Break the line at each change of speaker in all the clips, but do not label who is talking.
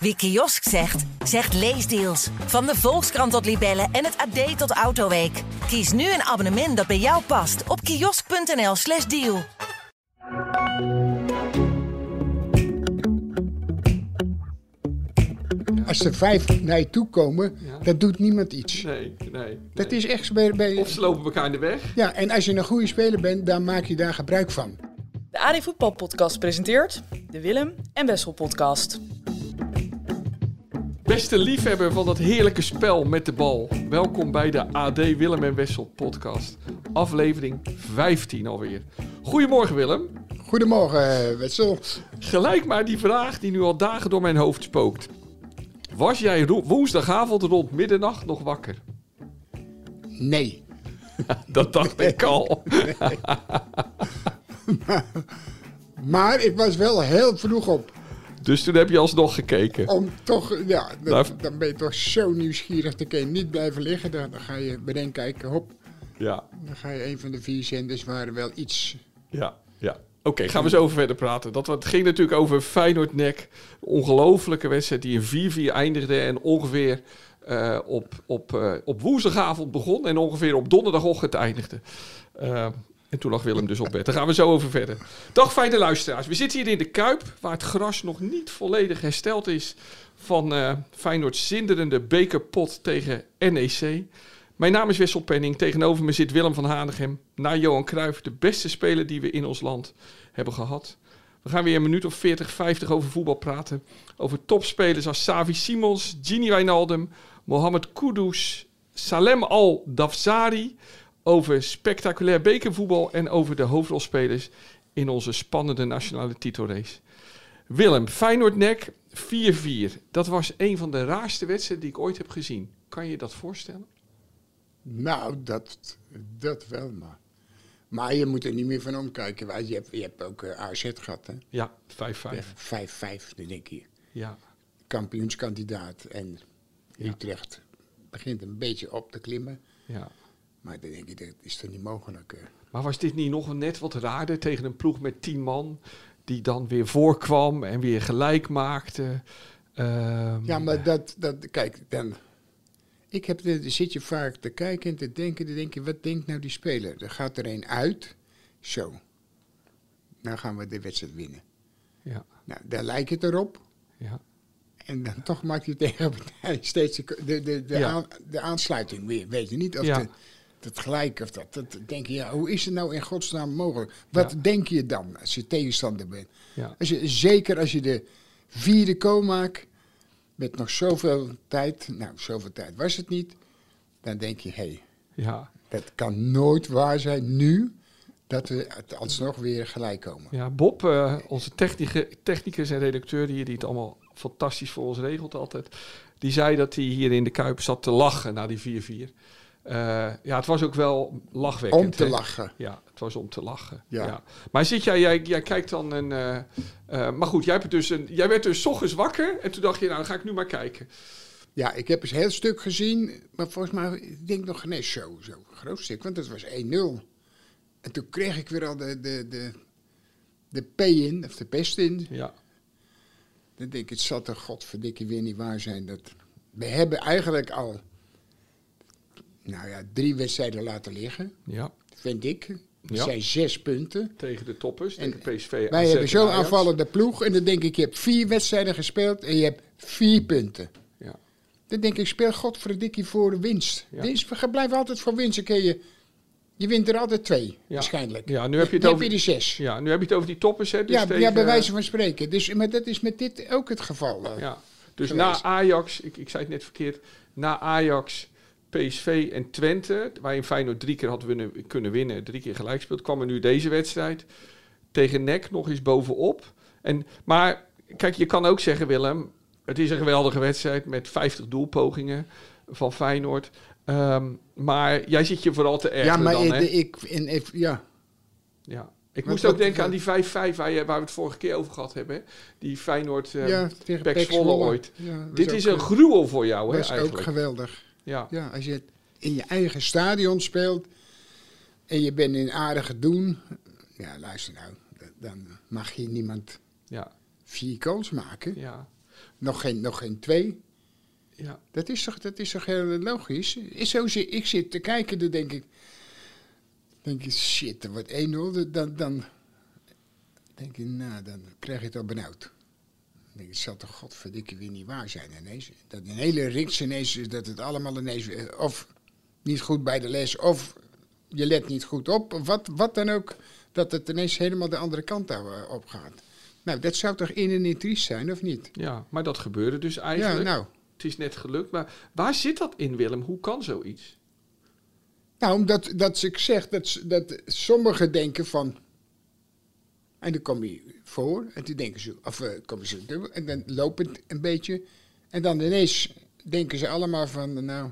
Wie kiosk zegt, zegt leesdeals. Van de Volkskrant tot Libellen en het AD tot Autoweek. Kies nu een abonnement dat bij jou past op kiosk.nl/slash deal.
Als er vijf naar je toe komen,
Ja.
dat doet niemand iets.
Nee, nee.
Dat
nee.
is echt bij, bij-
Of ze lopen elkaar in de weg.
Ja, en als je een goede speler bent, dan maak je daar gebruik van.
De AD Voetbal Podcast presenteert de Willem en Wessel Podcast.
Beste liefhebber van dat heerlijke spel met de bal. Welkom bij de AD Willem en Wessel podcast. Aflevering 15 alweer. Goedemorgen Willem.
Goedemorgen, eh, Wessel.
Gelijk maar die vraag die nu al dagen door mijn hoofd spookt. Was jij woensdagavond rond middernacht nog wakker?
Nee.
Dat dacht ik al.
Maar ik was wel heel vroeg op.
Dus toen heb je alsnog gekeken.
Om toch, ja,
Nou,
dan ben je toch zo nieuwsgierig. Dan kun je niet blijven liggen. Dan, dan ga je meteen kijken, hop.
Ja,
Dan ga je een van de vier zenders waar wel iets...
ja, ja. Oké, gaan we zo over verder praten. Dat, het ging natuurlijk over Feyenoord-Nek. Ongelofelijke wedstrijd die in 4-4 eindigde. En ongeveer eh, op, op, eh, op woensdagavond begon. En ongeveer op donderdagochtend eindigde. Eh, en toen lag Willem dus op bed. Daar gaan we zo over verder. Dag fijne luisteraars. We zitten hier in de Kuip. Waar het gras nog niet volledig hersteld is. Van eh Feyenoord's zinderende bekerpot tegen NEC. Mijn naam is Wessel Penning. Tegenover me zit Willem van Hanegem. Na Johan Cruijff, de beste speler die we in ons land hebben gehad. We gaan weer een minuut of 40, 50 over voetbal praten. Over topspelers als Savi Simons, Gini Wijnaldum, Mohamed Kudus, Salem Al-Dafzari. Over spectaculair bekervoetbal en over de hoofdrolspelers in onze spannende nationale titelrace. Willem, Feyenoord-Nek 4-4. Dat was een van de raarste wedstrijden die ik ooit heb gezien. Kan je dat voorstellen?
Nou, dat, dat wel, maar... Maar je moet er niet meer van omkijken. Je hebt, je hebt ook eh, AZ gehad, hè?
Ja, 5-5.
Ja, 5-5, dan denk je.
Ja.
Kampioenskandidaat. En
Ja.
Utrecht begint een beetje op te klimmen.
ja.
Maar dan denk je, dat is toch niet mogelijk. eh.
Maar was dit niet nog net wat raarder tegen een ploeg met 10 man... die dan weer voorkwam en weer gelijk maakte? Ehm,
Ja, maar dat, dat kijk, dan... Ik heb, de- dan zit je vaak te kijken en te denken, dan denk je, wat denkt nou die speler? Er gaat er een uit, zo. Nou gaan we de wedstrijd winnen.
Ja,
Nou, daar lijkt het erop.
ja,
En dan toch maakt hij tegen steeds de, de, de, de,
Ja.
aan- de aansluiting weer. Weet je niet of
Ja.
de, dat gelijk of dat, dat. denk je, ja, hoe is het nou in godsnaam mogelijk? Wat
Ja.
denk je dan als je tegenstander bent?
ja.
Als je, zeker als je de vierde ko maakt, met nog zoveel tijd, nou, zoveel tijd was het niet, dan denk je, hé, hey,
ja.
dat kan nooit waar zijn nu, dat we het alsnog weer gelijk komen.
Ja, Bob, eh, onze technicus en redacteur hier, die het allemaal fantastisch voor ons regelt altijd, die zei dat hij hier in de Kuip zat te lachen na die 4-4. Eh, ja, het was ook wel lachwekkend.
Om te lachen.
Ja, het was om te lachen. Ja.
Ja.
Maar zit jij, jij, jij kijkt dan een. eh, eh, maar goed, jij, hebt dus een, jij werd dus ochtends wakker en toen dacht je, nou dan ga ik nu maar kijken.
Ja, ik heb eens een heel stuk gezien, maar volgens mij, ik denk nog geen eens zo, zo groot stuk, want het was 1-0. En toen kreeg ik weer al de, de, de, de P in, of de pest in.
Ja,
Dan denk ik, het zal toch godverdikkie weer niet waar zijn. Dat, we hebben eigenlijk al, nou ja, drie wedstrijden laten liggen,
ja.
vind ik. Er
Ja.
zijn zes punten.
Tegen de toppers,
En
tegen PSV.
Wij
AZ
hebben
en
zo'n aanvallende ploeg en dan denk ik, je hebt vier wedstrijden gespeeld en je hebt vier punten.
Ja.
Dan denk ik, speel godverdikkie voor de winst.
Ja.
winst we blijven altijd voor winst. Dan kun je, je wint er altijd twee,
Ja.
waarschijnlijk.
Ja, nu heb je het
Dan
over-
heb je de zes.
ja, nu heb je het over die toppers, hè? Dus
ja,
tegen,
ja, bij wijze van spreken. Dus, maar dat is met dit ook het geval. eh.
Ja, dus
geweest.
na Ajax, ik, ik zei het net verkeerd, na Ajax, PSV en Twente, waarin Feyenoord drie keer had winnen, kunnen winnen, drie keer gelijk speelt, kwam er nu deze wedstrijd tegen NEC nog eens bovenop. En, maar kijk, je kan ook zeggen, Willem, het is een geweldige wedstrijd met 50 doelpogingen van Feyenoord. Ehm, maar jij zit je vooral te
Ja,
ergeren
maar
dan,
ik,
hè?
ik, en, ik- ja.
Ja. Ik moest ook denken aan die 5-5 waar, we het vorige keer over gehad hebben. hè? Die Feyenoord uh,
ja, tegen
Pek
Pek
Zwolle ooit.
Ja,
Dit
ook,
is een gruwel voor jou, hè,
Dat is ook
eigenlijk.
geweldig.
Ja.
Ja, als je het in je eigen stadion speelt en je bent in aardige doen. Ja, luister nou, dan mag je niemand
Ja,
vier goals maken.
ja.
nog geen, nog geen twee.
Ja.
Dat is toch, dat is toch heel logisch? Is zo, ik zit te kijken, dan denk ik, denk ik shit, er wordt 1-0. Dan, dan denk ik, nou, dan krijg je het al benauwd. Denk het zal toch godverdikke weer niet waar zijn ineens. Dat een hele rits ineens, is dat het allemaal ineens, eh, of niet goed bij de les, of je let niet goed op, of wat, wat dan ook, dat het ineens helemaal de andere kant daar, op gaat. Nou, dat zou toch in en in triest zijn, of niet?
ja, maar dat gebeurde dus
Ja,
eigenlijk.
nou.
Het is net gelukt. Maar waar zit dat in, Willem? Hoe kan zoiets?
Nou, omdat dat ik zeg dat, dat sommigen denken van. En dan kom je voor en toen denken ze, of eh, komen ze dubbel en dan loopt het een beetje. En dan ineens denken ze allemaal van, nou,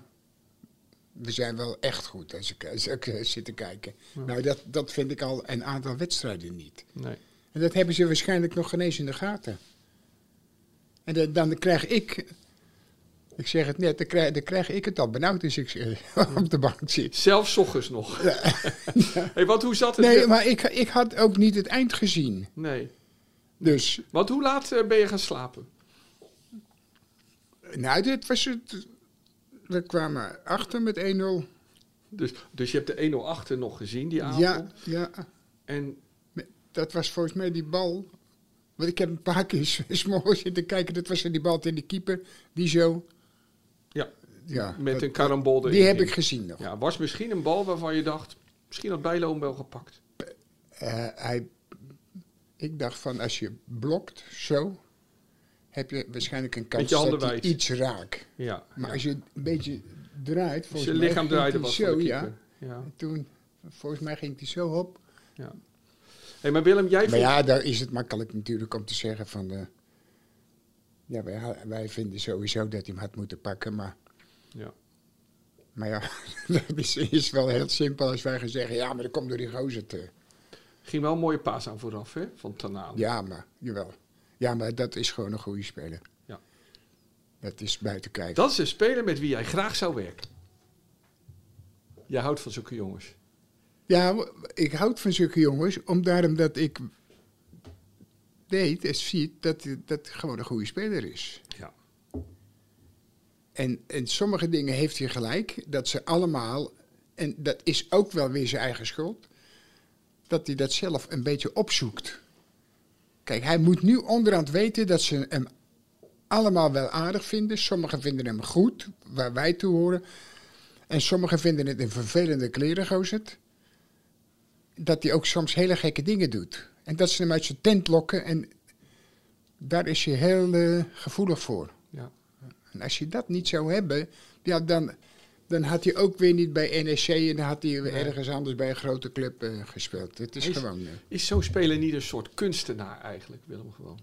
we zijn wel echt goed als ik, als ik eh, zit te kijken. Nou, dat, dat vind ik al een aantal wedstrijden niet.
Nee.
En dat hebben ze waarschijnlijk nog geen eens in de gaten. En dan krijg ik, ik zeg het net, dan krijg, dan krijg ik het al benauwd als ik eh, op de bank zit.
Zelfs ochtends nog. hey, want hoe zat het?
Nee, maar ik, ik had ook niet het eind gezien.
Nee.
Dus,
Want hoe laat eh, ben je gaan slapen?
nou, dit was het. We kwamen achter met 1-0.
Dus, dus je hebt de 1-0 achter nog gezien die avond.
Ja, ja.
En
Dat was volgens mij die bal. Want ik heb een paar keer s- s'morgens zitten kijken. Dat was die bal in de keeper. Die zo.
Ja, met
dat-
een karambol erin.
Die heb ik gezien nog.
Ja, was misschien een bal waarvan je dacht, misschien had Bijlo hem wel gepakt.
Eh, hij, ik dacht van als je blokt zo. Heb je waarschijnlijk een kans dat hij iets raakt.
Ja.
Maar
ja.
als je een beetje draait. Volgens
je
mij
lichaam draaide
hij
was
zo, ja.
Ja.
En toen, volgens mij ging hij zo op.
Ja. Hey, maar Willem, jij
Maar ja, daar is het makkelijk natuurlijk om te zeggen van... eh, ja, wij, wij vinden sowieso dat hij hem had moeten pakken, maar...
Ja.
Maar ja, dat is, is wel heel simpel als wij gaan zeggen... Ja, maar dat komt door die gozer te...
ging wel een mooie paas aan vooraf, hè? Van Tanaan.
Ja, maar, jawel. Ja, maar dat is gewoon een goede speler.
Ja.
Dat is buiten kijken.
Dat is een speler met wie jij graag zou werken. Jij houdt van zulke jongens.
Ja, ik houd van zulke jongens, om daarom dat ik weet en zie dat dat gewoon een goede speler is.
Ja.
En, en sommige dingen heeft hij gelijk, dat ze allemaal, en dat is ook wel weer zijn eigen schuld, dat hij dat zelf een beetje opzoekt. Kijk, hij moet nu onderhand weten dat ze hem allemaal wel aardig vinden. Sommigen vinden hem goed, waar wij toe horen. En sommigen vinden het een vervelende klerengozer. Dat hij ook soms hele gekke dingen doet. En dat ze hem uit zijn tent lokken en daar is hij heel eh, gevoelig voor. En als je dat niet zou hebben, ja, dan, dan had hij ook weer niet bij NEC en dan had hij weer ergens anders bij een grote club eh, gespeeld. Het is
Is-
gewoon. eh,
Is zo'n speler niet een soort kunstenaar eigenlijk, Willem gewoon?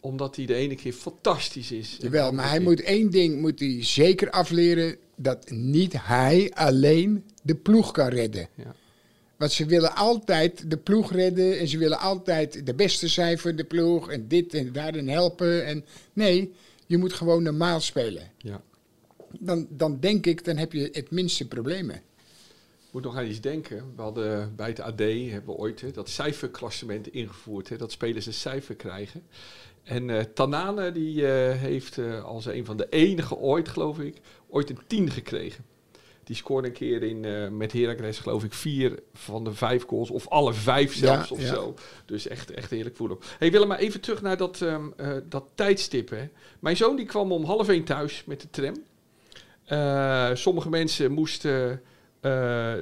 Omdat hij de ene keer fantastisch is.
Jawel, maar hij moet één ding moet hij zeker afleren: dat niet hij alleen de ploeg kan redden.
Ja.
Want ze willen altijd de ploeg redden en ze willen altijd de beste zijn voor de ploeg en dit en daarin helpen. En nee, je moet gewoon normaal spelen.
Ja.
Dan, dan denk ik, dan heb je het minste problemen.
Ik moet nog aan iets denken. We hadden bij het AD hebben we ooit hè, dat cijferklassement ingevoerd. Hè, dat spelers een cijfer krijgen. En eh Tanane die eh, heeft eh, als een van de enige ooit, geloof ik, ooit een 10 gekregen. Die scoorde een keer in, eh, met Heracles, geloof ik, vier van de vijf goals. Of alle vijf zelfs
Ja,
of
ja.
zo. Dus echt, echt heerlijk voetbal. Hey Willem, maar even terug naar dat, ehm, eh, dat tijdstip. Hè. Mijn zoon die kwam om half één thuis met de tram. Eh, sommige mensen moesten eh,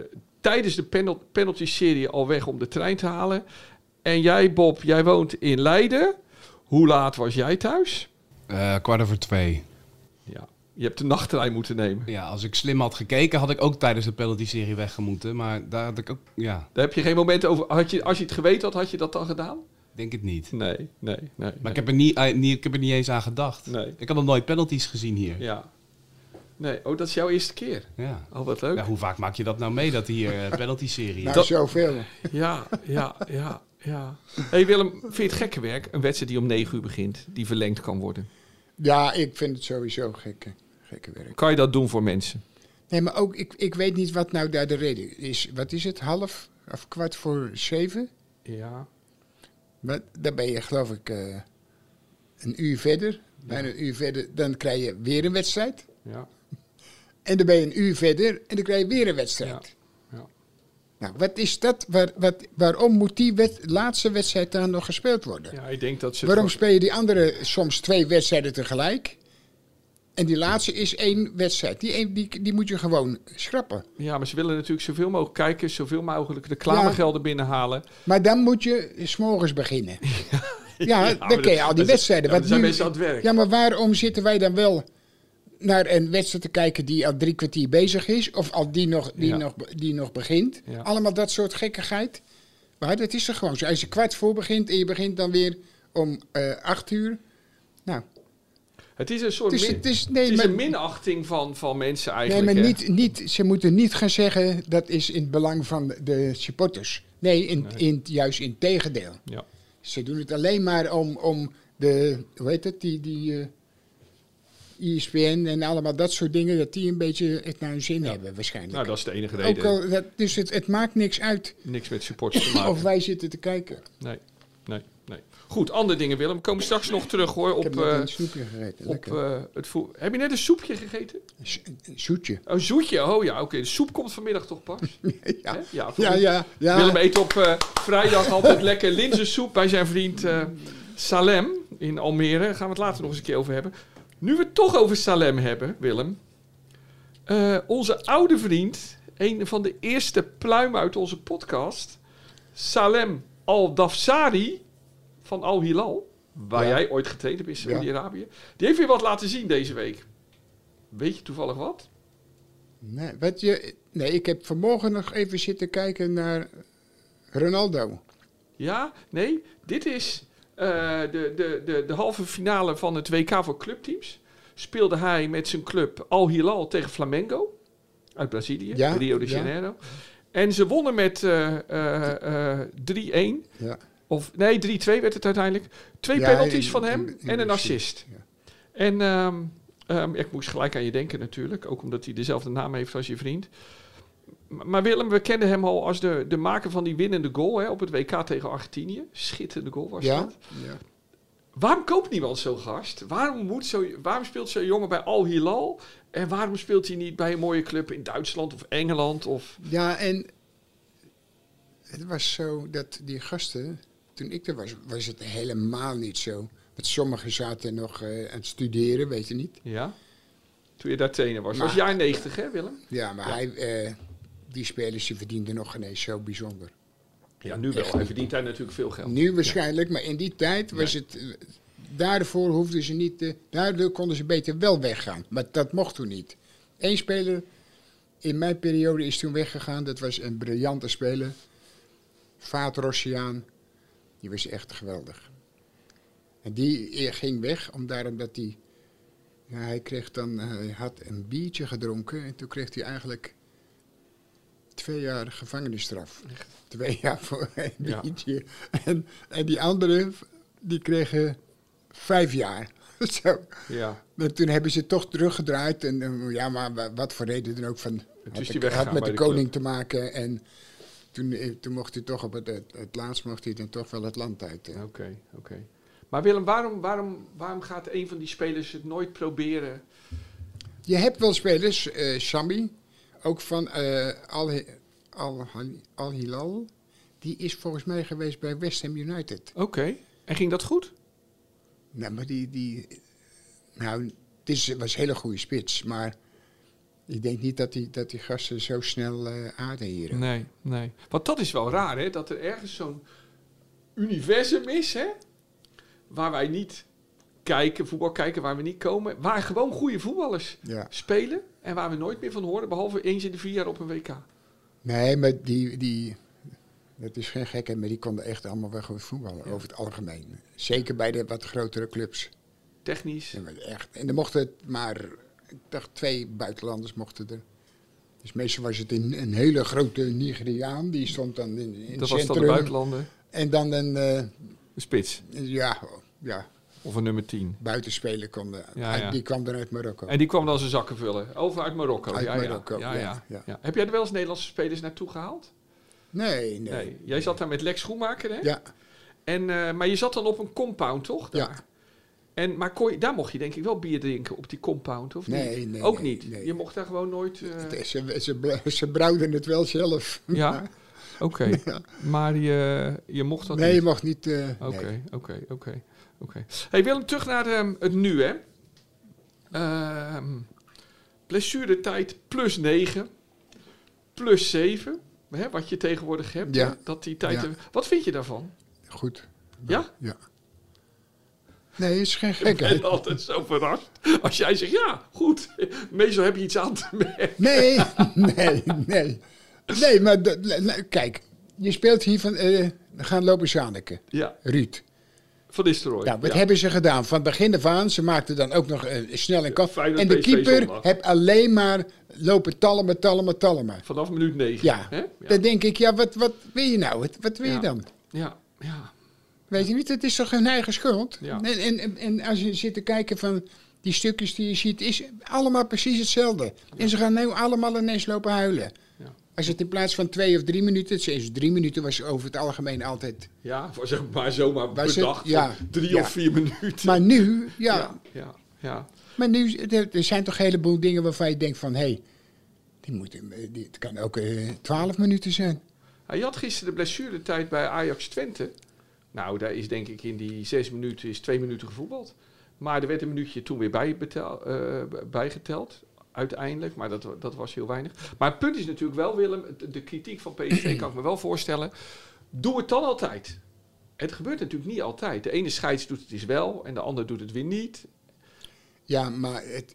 tijdens de penal- penalty-serie al weg om de trein te halen. En jij, Bob, jij woont in Leiden. Hoe laat was jij thuis?
Eh, kwart over twee.
Ja, je hebt de nachttrein moeten nemen.
Ja, als ik slim had gekeken, had ik ook tijdens de penalty-serie weggemoeten. Maar daar had ik ook, ja,
Daar heb je geen moment over. Had je, als je het geweten had, had je dat dan gedaan?
denk het niet.
Nee, nee, nee.
Maar ik heb, er niet, eh, niet, ik heb er niet eens aan gedacht.
Nee.
Ik had nog nooit penalties gezien hier. Ja.
Ja. Nee, oh, dat is jouw eerste keer. Oh, wat leuk.
Ja, hoe vaak maak je dat nou mee, dat hier eh penalty-serie
Nou,
Dat-
zoveel.
Ja, ja, ja, ja. hey Willem, vind je het gekke werk? Een wedstrijd die om 9 uur begint, die verlengd kan worden.
Ja, ik vind het sowieso gekke, gekke werk.
Kan je dat doen voor mensen?
Nee, maar ook, ik, ik weet niet wat nou daar de reden is. Wat is het, half of kwart voor zeven?
Ja.
Maar dan ben je geloof ik eh, een uur verder. Bijna een uur verder, dan krijg je weer een wedstrijd.
Ja.
En dan ben je een uur verder en dan krijg je weer een wedstrijd.
Ja. Ja.
Nou, wat is dat? Waar, wat, waarom moet die laatste wedstrijd dan nog gespeeld worden?
ja, ik denk dat ze...
waarom speel je die andere soms twee wedstrijden tegelijk? En die laatste is één wedstrijd. Die, die, die moet je gewoon schrappen.
Ja, maar ze willen natuurlijk zoveel mogelijk kijken, zoveel mogelijk reclamegelden binnenhalen.
Maar dan moet je s'morgens beginnen. Ja, dan ken je al die wedstrijden.
ja, zijn
nu-
mensen aan het werk.
Ja, maar waarom zitten wij dan wel naar een wedstrijd te kijken die al drie kwartier bezig is? Of al die nog, die
Ja.
nog, die nog begint?
Ja.
Allemaal dat soort gekkigheid. Maar dat is er gewoon zo. Als je kwart voor begint en je begint dan weer om eh, acht uur. Nou,
Het is een soort
het is,
min-
het is,
het
nee,
is
maar,
een minachting van, van mensen
nee,
eigenlijk.
maar
hè?
niet, niet, ze moeten niet gaan zeggen dat is in het belang van de supporters. Nee, in,
Nee.
In, juist in tegendeel.
Ja.
Ze doen het alleen maar om, om de, hoe heet het, die, die eh, ESPN en allemaal dat soort dingen, dat die een beetje het naar hun zin hebben waarschijnlijk.
Nou, dat is de enige
Ook
reden.
al, dat, dus het, het maakt niks uit
Niks met supporters te maken.
of wij zitten te kijken.
Nee, nee, nee. Goed, andere dingen, Willem. We komen straks nog terug, hoor,
Ik
op,
heb net
eh,
een snoepje gegeten.
op eh, het. Heb je net een soepje gegeten?
Een een zoetje.
Oh, zoetje. Oh ja, oké. De soep komt vanmiddag toch pas?
Ja.
Ja,
Ja, ja, ja.
Willem eet op eh, vrijdag altijd lekker linzensoep bij zijn vriend eh, Salem in Almere. Daar gaan we het later nog eens een keer over hebben. Nu we het toch over Salem hebben, Willem. Eh, onze oude vriend, een van de eerste pluimen uit onze podcast, Salem Al-Dafsari van Al Hilal, waar
Ja.
jij ooit getraind hebt in
Ja.
Saudi-Arabië, die heeft weer wat laten zien deze week. Weet je toevallig wat?
Nee, wat je, nee, ik heb vanmorgen nog even zitten kijken naar Ronaldo.
Ja, nee, dit is de, de, de, de halve finale van het WK voor clubteams. Speelde hij met zijn club Al Hilal tegen Flamengo uit Brazilië,
Ja,
Rio de
ja.
Janeiro. En ze wonnen met eh, eh, eh, 3-1.
Ja.
Of nee, 3-2 werd het uiteindelijk. Twee penalties
in-
van hem
in- in
en een assist.
Ja.
En ehm, ehm, ik moest gelijk aan je denken natuurlijk. Ook omdat hij dezelfde naam heeft als je vriend. Maar Willem, we kenden hem al als de, de maker van die winnende goal hè, op het WK tegen Argentinië. Schitterende goal was
Ja,
dat.
ja.
Waarom koopt niemand zo'n gast? Waarom, moet zo, waarom speelt zo'n jongen bij Al Hilal? En waarom speelt hij niet bij een mooie club in Duitsland of Engeland? Of...
Ja, en het was zo dat die gasten, toen ik er was, was het helemaal niet zo. Want sommigen zaten nog eh, aan het studeren, weet je niet.
Ja? Toen je daar trainer was. Dat was jaar 90 hè Willem?
Ja, maar Hij, eh, die spelers die verdienden nog geen eens zo bijzonder.
Ja, nu wel. Hij verdient daar natuurlijk veel geld.
Nu waarschijnlijk, maar in die tijd was het... eh, Daarvoor hoefden ze niet... te- daardoor konden ze beter wel weggaan. Maar dat mocht toen niet. Eén speler in mijn periode is toen weggegaan. Dat was een briljante speler. Vaat Rossiaan. Die was echt geweldig. En die eh, ging weg, omdat, hij... Ja, hij kreeg dan... eh, Hij had een biertje gedronken. En toen kreeg hij eigenlijk... Twee jaar gevangenisstraf. Twee jaar voor een
Ja.
biertje. En, en die anderen, die kregen vijf jaar. Zo.
Ja.
En toen hebben ze het toch teruggedraaid. En eh, ja, maar wa- wat voor reden dan ook van.
is
Had, met de,
de
koning te maken. En toen, eh, toen mocht hij toch op het, het, het laatst mocht hij dan toch wel het land uit. eh.
Oké, oké. Maar Willem, waarom, waarom, waarom gaat een van die spelers het nooit proberen?
Je hebt wel spelers, Sammy, ook van eh, Al, Al, Al Hilal. Die is volgens mij geweest bij West Ham United.
Oké. En ging dat goed?
Nou, maar die. die nou, het is, was een hele goede spits. Maar ik denk niet dat die, dat die gasten zo snel eh aarden hier.
Nee, nee. Want dat is wel raar, hè? Dat er ergens zo'n universum is, hè? Waar wij niet kijken, voetbal kijken, waar we niet komen. Waar gewoon goede voetballers
Ja.
spelen. En waar we nooit meer van horen, behalve eens in de vier jaar op een WK.
Nee, maar die, die, dat is geen gekheid, maar die konden echt allemaal wel goed voetballen, over het algemeen. Zeker bij de wat grotere clubs.
Technisch.
Ja, echt. En dan mochten het maar, ik dacht twee buitenlanders mochten er. Dus meestal was het een, een hele grote Nigeriaan, die stond dan in, in
dat
het
was dan de
centrum.
buitenlander.
En dan een, eh,
Een spits.
ja, ja,
Of een nummer 10.
buitenspeler konden.
Ja, ja.
Die kwam dan uit Marokko.
En die kwam dan zijn zakken vullen. Over uit Marokko.
Uit
ja,
Marokko,
ja. Ja. Heb jij er wel eens Nederlandse spelers naartoe gehaald?
Nee, nee.
Nee. Jij zat daar met Lex Schoenmaker, hè?
Ja,
En, eh, maar je zat dan op een compound, toch? Daar?
Ja.
En, maar kon je, daar mocht je denk ik wel bier drinken op die compound, of
Nee,
niet?
nee,
Ook
nee,
niet?
nee.
Je mocht daar gewoon nooit...
Het is- Ze, ze, ze brouwden het wel zelf.
Ja? Oké. Maar je, je mocht dat
nee,
niet?
je mag niet... eh,
Oké,
nee.
oké, oké. Oké. Hey Willem, terug naar ehm, het nu, hè. Ehm blessuretijd plus 9, plus 7, hè, wat je tegenwoordig hebt.
Ja.
Dat die tijd...
Ja.
Wat vind je daarvan?
Goed.
Ja?
Ja. Nee, is geen
Ik ben altijd zo verrast. Als jij zegt, ja, goed. Meestal heb je iets aan te merken.
Nee, nee, nee. Nee, maar kijk. Je speelt hier van... eh gaan lopen Zanneke.
Ja,
Ruud.
Van Nistelrooy.
Ja, wat
Ja.
hebben ze gedaan? Van begin af aan, ze maakten dan ook nog eh, snel een.
Feyenoord
En de keeper heeft alleen maar lopen talmen, talmen, talmen.
Vanaf minuut 9.
Ja,
Hè? ja.
dan denk ik, ja, wat, wat wil je nou? Wat, wat wil
Ja.
je dan?
ja, ja.
Weet je niet, het is toch hun eigen schuld?
Ja.
En, en, en, en als je zit te kijken van die stukjes die je ziet, is allemaal precies hetzelfde. En ze gaan nu allemaal ineens lopen huilen. Als het in plaats van twee of drie minuten, het is drie minuten was over het algemeen altijd.
Ja, voor zo- maar zomaar
Was het-
bedacht.
ja,
drie
ja.
of vier minuten.
Maar nu, ja,
ja, ja, ja.
maar nu, er, zijn toch een heleboel dingen waarvan je denkt van, hé, hey, eh, die, het kan ook eh, twaalf minuten zijn.
Hij had gisteren de blessuretijd bij Ajax Twente. Nou, daar is denk ik in die zes minuten is twee minuten gevoetbald. Maar er werd een minuutje toen weer bijbetel, eh, bijgeteld. Uiteindelijk, maar dat, dat was heel weinig. Maar het punt is natuurlijk wel, Willem, het- de kritiek van PSV kan ik me wel voorstellen. Doe het dan altijd. Het gebeurt natuurlijk niet altijd. De ene scheids doet het dus wel en de ander doet het weer niet.
Ja, maar het,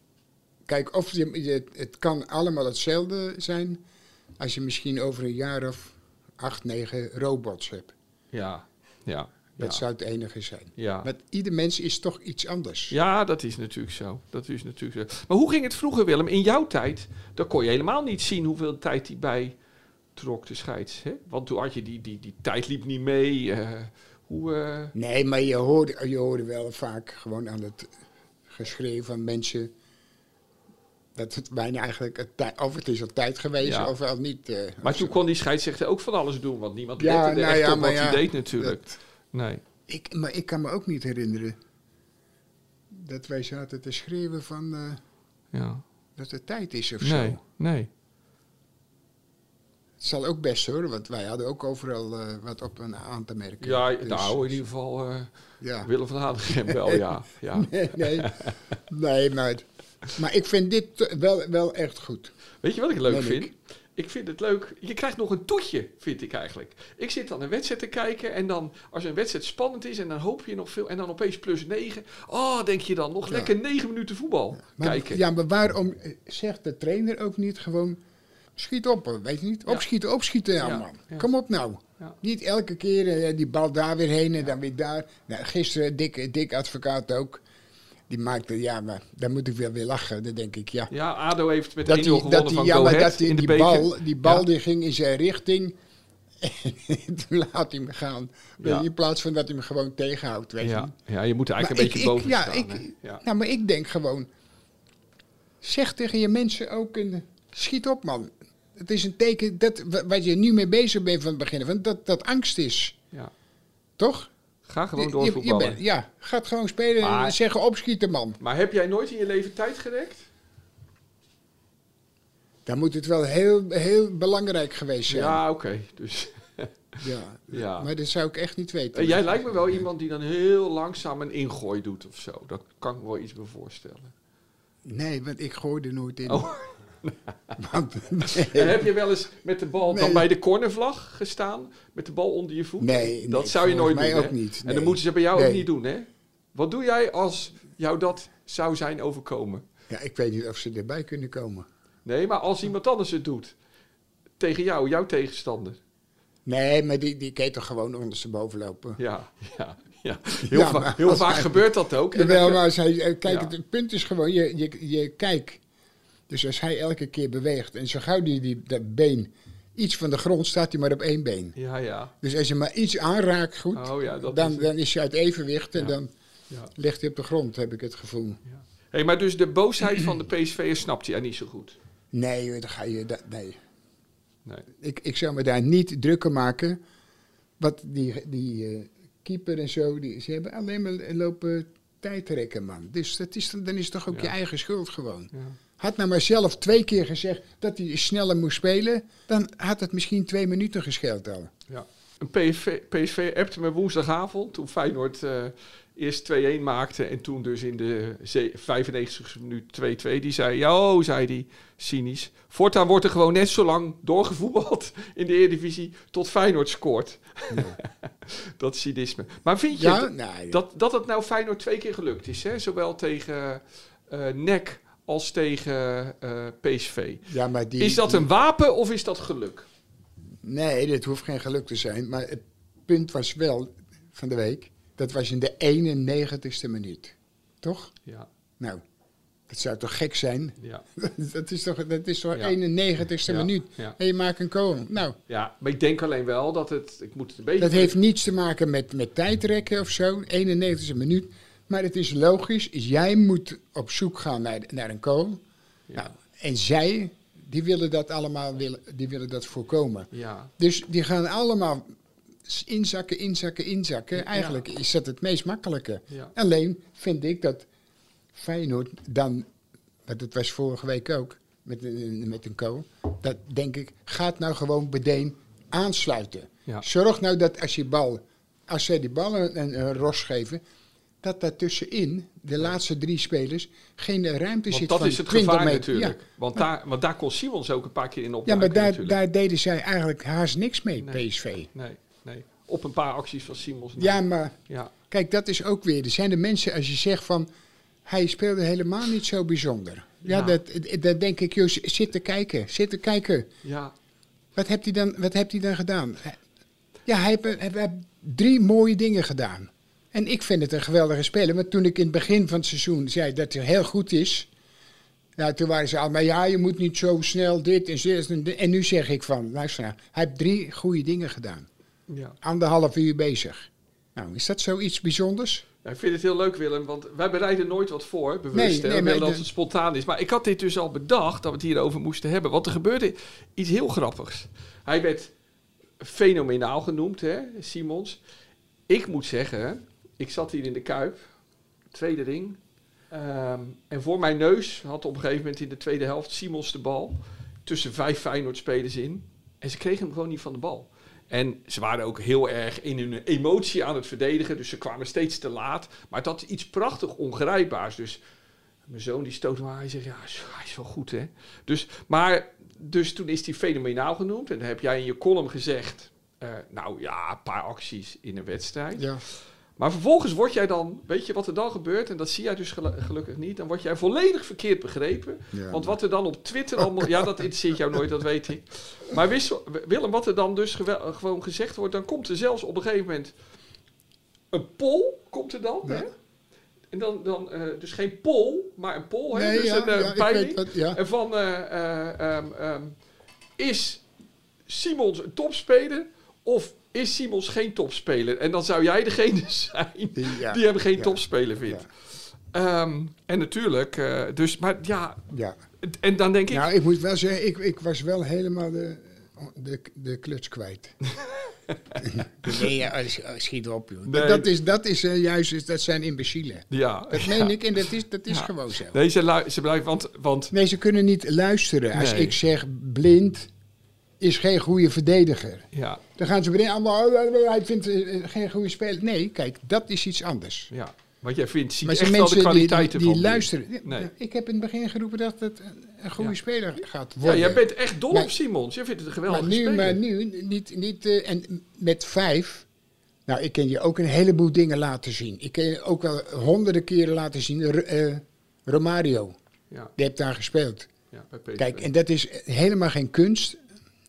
kijk, of je, je- het kan allemaal hetzelfde zijn als je misschien over een jaar of acht, negen robots hebt.
Ja, ja.
Dat zou het enige zijn.
ja.
Want ieder mens is toch iets anders.
Ja, dat is natuurlijk zo. Dat is natuurlijk zo. Maar hoe ging het vroeger, Willem? In jouw tijd, dan kon je helemaal niet zien hoeveel tijd die bij trok, de scheids. Hè? Want toen had je die, die, die tijd liep niet mee. eh, hoe, eh,
Nee, maar je hoorde, je hoorde wel vaak gewoon aan het geschreeuw van mensen. Dat het bijna eigenlijk, het of het is al tijd geweest
Ja.
of al niet. eh,
maar toen kon die scheidsrechter ook van alles doen. Want niemand
Ja,
lette
nou
echt
ja,
op wat
ja,
hij deed natuurlijk.
dat-
Nee.
ik, maar ik kan me ook niet herinneren dat wij zaten te schreeuwen van eh,
Ja.
dat het tijd is of
Nee,
zo.
nee.
Het zal ook best hoor, want wij hadden ook overal eh, wat op een aan te merken.
Ja,
Dus,
nou, in ieder geval
ja.
Willem van Hanegem wel, ja. ja.
Nee, nee, nee maar, maar ik vind dit wel, wel echt goed.
Weet je wat ik leuk vind?
ik.
Ik. vind het leuk. Je krijgt nog een toetje, vind ik eigenlijk. Ik zit dan een wedstrijd te kijken en dan, als een wedstrijd spannend is en dan hoop je nog veel en dan opeens plus 9. Oh, denk je dan, nog
Ja.
lekker 9 minuten voetbal
Maar,
kijken.
Ja, maar waarom eh, zegt de trainer ook niet gewoon... Schiet op, hoor, weet je niet?
Ja.
Opschieten, opschieten, ja,
Ja,
man.
ja.
Kom op nou.
Ja.
Niet elke keer eh, die bal daar weer heen en dan weer daar. Nou, gisteren, Dick, Dick Advocaat ook. Die maakte, ja, maar dan moet ik weer weer lachen. Dan denk ik, ja.
Ja, ADO heeft met 1-0
Dat die,
gewonnen
dat die,
van
ja, maar dat die,
in de
die bal, die bal
Ja.
die ging in zijn richting. En toen laat hij hem gaan.
Ja.
In plaats van dat hij hem gewoon tegenhoudt, weet je.
Ja, ja, je moet er
Maar
eigenlijk een
ik-
beetje boven
ja,
staan.
ik-
ja.
Nou, maar ik denk gewoon... Zeg tegen je mensen ook... Een, schiet op, man. Het is een teken dat wa- wat je nu mee bezig bent van het begin. Van dat dat angst is.
Ja.
Toch?
Ga gewoon
Je-
door
je- je
voetballen.
bent- ja, gaat gewoon spelen
Maar-
en zeggen opschieten, man.
Maar heb jij nooit in je leven tijd gerekt?
Dan moet het wel heel, heel belangrijk geweest zijn.
Ja, oké. Dus,
Ja.
ja.
Maar dat zou ik echt niet weten.
En jij lijkt me wel iemand die dan heel langzaam een ingooi doet of zo. Dat kan ik me wel iets bij voorstellen.
Nee, want ik gooi er nooit in.
Oh.
Want,
En heb je wel eens met de bal dan bij de cornervlag gestaan? Met de bal onder je voet?
Nee,
dat
nee,
zou je nooit
volgens
doen.
mij ook niet,
En dan moeten ze bij jou ook niet doen, hè? Wat doe jij als jou dat zou zijn overkomen?
ja, ik weet niet of ze erbij kunnen komen.
Nee, maar als iemand anders het doet. Tegen jou, jouw tegenstander.
Nee, maar die, die kan toch gewoon ondersteboven lopen.
Ja, ja, ja. Heel,
Ja,
va- heel vaak
hij-
gebeurt dat ook.
Jawel, maar als hij, eh, kijk,
Ja.
het, het punt is gewoon, je, je, je kijk. Dus als hij elke keer beweegt en zo gauw die, die dat been iets van de grond staat hij maar op één been.
Ja, ja.
Dus als je maar iets aanraakt goed,
Oh ja, dat
dan,
is
dan is hij uit evenwicht en
Ja.
dan
Ja.
ligt hij op de grond, heb ik het gevoel.
Hey, maar dus de boosheid van de PSV'ers snapt hij niet zo goed.
Nee, dan ga je, dat, nee.
Nee.
Ik, ik zou me daar niet drukker maken. Wat die, die eh, keeper en zo, die, ze hebben alleen maar lopen tijdrekken, man. Dus dat is, dan dan is het toch ook
Ja.
je eigen schuld gewoon.
Ja.
Had nou maar zelf twee keer gezegd dat hij sneller moest spelen, dan had het misschien twee minuten gescheeld al.
Ja. Een PSV, PSV appte me woensdagavond toen Feyenoord eh, eerst 2-1 maakte en toen dus in de ze- 95 minuut 2-2. Die zei, ja, oh, zei hij, cynisch. Voortaan wordt er gewoon net zo lang doorgevoetbald in de Eredivisie tot Feyenoord scoort. dat cynisme. Maar vind je
Ja,
dat- dat, dat het nou Feyenoord twee keer gelukt is, hè? zowel tegen eh NEC als tegen eh, PSV.
ja, maar die,
is dat een wapen of is dat geluk?
Nee, dit hoeft geen geluk te zijn. Maar het punt was wel van de week, dat was in de 91ste minuut. Toch?
Ja,
Nou, dat zou toch gek zijn?
ja.
dat is toch, dat is toch
Ja.
91ste
Ja,
minuut.
ja.
En je maakt een kool. Nou,
Ja, maar ik denk alleen wel dat het... Ik moet het een beetje...
dat heeft niets te maken met, met tijdrekken of zo. 91ste minuut. Maar het is logisch. Jij moet op zoek gaan naar, naar een kool.
Ja.
Nou, en zij, die willen dat allemaal willen, die willen dat voorkomen.
Ja,
Dus die gaan allemaal inzakken, inzakken, inzakken.
Ja.
Eigenlijk is dat het meest makkelijke.
ja.
Alleen vind ik dat Feyenoord dan, want het was vorige week ook met, een- met een co, dat denk ik, gaat nou gewoon meteen aansluiten. Zorg nou dat als je bal, als zij die bal een, een, een ros geven, dat daar tussenin, de laatste drie spelers, geen ruimte
Want
zit
dat
van
is het
20
gevaar
meter.
natuurlijk.
Ja.
Want, daar, want daar kon Simons ook een paar keer in
Ja,
opduiken
maar daar, deden zij eigenlijk haast niks mee,
Nee.
PSV.
Nee, nee. Op een paar acties van Simons.
Ja, maar
ja.
kijk, dat is ook weer. Er zijn de mensen, als je zegt van. Hij speelde helemaal niet zo bijzonder. Ja,
Ja.
Dat, dat denk ik, joh, zit te kijken. Zit te kijken.
ja.
Wat heeft hij dan, wat heeft hij dan gedaan? Ja, hij heeft, hij heeft drie mooie dingen gedaan. En ik vind het een geweldige speler. Want toen ik in het begin van het seizoen zei dat hij heel goed is. Nou, toen waren ze allemaal, ja, je moet niet zo snel dit en dit. En, nu zeg ik van, luister nou, hij heeft drie goede dingen gedaan.
ja.
Anderhalf uur bezig. Nou, is dat zoiets bijzonders?
Ja, Ik vind het heel leuk, Willem, want wij bereiden nooit wat voor, bewust.
Nee,
hè.
maar
dat
de-
het spontaan is. Maar ik had dit dus al bedacht, dat we het hierover moesten hebben. Want er gebeurde iets heel grappigs. Hij werd fenomenaal genoemd, hè, Simons. Ik moet zeggen, ik zat hier in de Kuip, tweede ring. Ehm, en voor mijn neus had op een gegeven moment in de tweede helft Simons de bal. Tussen vijf Feyenoord-spelers in. En ze kregen hem gewoon niet van de bal. En ze waren ook heel erg in hun emotie aan het verdedigen. Dus ze kwamen steeds te laat. Maar dat is iets prachtig ongrijpbaars. Dus mijn zoon die stoot me aan. Hij zegt, ja, hij is- hij is wel goed, hè. Dus, maar, dus toen is hij fenomenaal genoemd. En dan heb jij in je column gezegd... eh, nou ja, een paar acties in een wedstrijd.
Ja.
Maar vervolgens word jij dan... Weet je wat er dan gebeurt? En dat zie jij dus gelu- gelukkig niet. Dan word jij volledig verkeerd begrepen.
Ja,
Want wat er dan op Twitter allemaal... Ja, dat interesseert jou nooit, dat weet ik. Maar wissel, Willem, wat er dan dus gewoon gezegd wordt... dan komt er zelfs op een gegeven moment... een poll komt er dan,
Ja.
hè? En dan, dan eh, dus geen poll, maar een poll, hè? Dus
ja,
een
ja, ik
peiling. En van... ehm, is Simons een topspeler... of is Simons geen topspeler? En dan zou jij degene zijn
Die, ja,
die hem geen
ja,
topspeler vindt. Ehm, en natuurlijk, eh, dus, maar ja,
ja.
en dan denk ik,
Nou, ik moet wel zeggen, ik, ik was wel helemaal de, de, de kluts kwijt. nee, ja, schiet op, joh.
Nee.
Dat, is, dat is eh, juist, dat zijn imbecielen.
ja.
Dat meen ik en dat is, dat is
Ja.
gewoon zo.
Nee, ze, lu- ze blijven, want, want
Nee, ze kunnen niet luisteren. Als
Nee.
ik zeg blind is geen goede verdediger.
ja,
Dan gaan ze meteen allemaal, oh, hij vindt eh, geen goede speler. Nee, kijk, dat is iets anders.
ja, wat jij vindt, ziet
Maar
echt wel de
mensen die, die,
kwaliteiten
die
van.
luisteren.
Nee.
Ik heb in het begin geroepen dat het een- goede
Ja.
speler gaat
Ja,
worden.
jij bent echt dol
Maar-
op Simons. Je vindt het een
maar
geweldige
nu,
speler.
maar nu niet, niet eh, en met vijf. Nou, ik kan je ook een heleboel dingen laten zien. Ik kan je ook wel honderden keren laten zien. R- eh, Romario,
Ja,
die heeft daar gespeeld.
ja, bij.
Kijk, en dat is helemaal geen kunst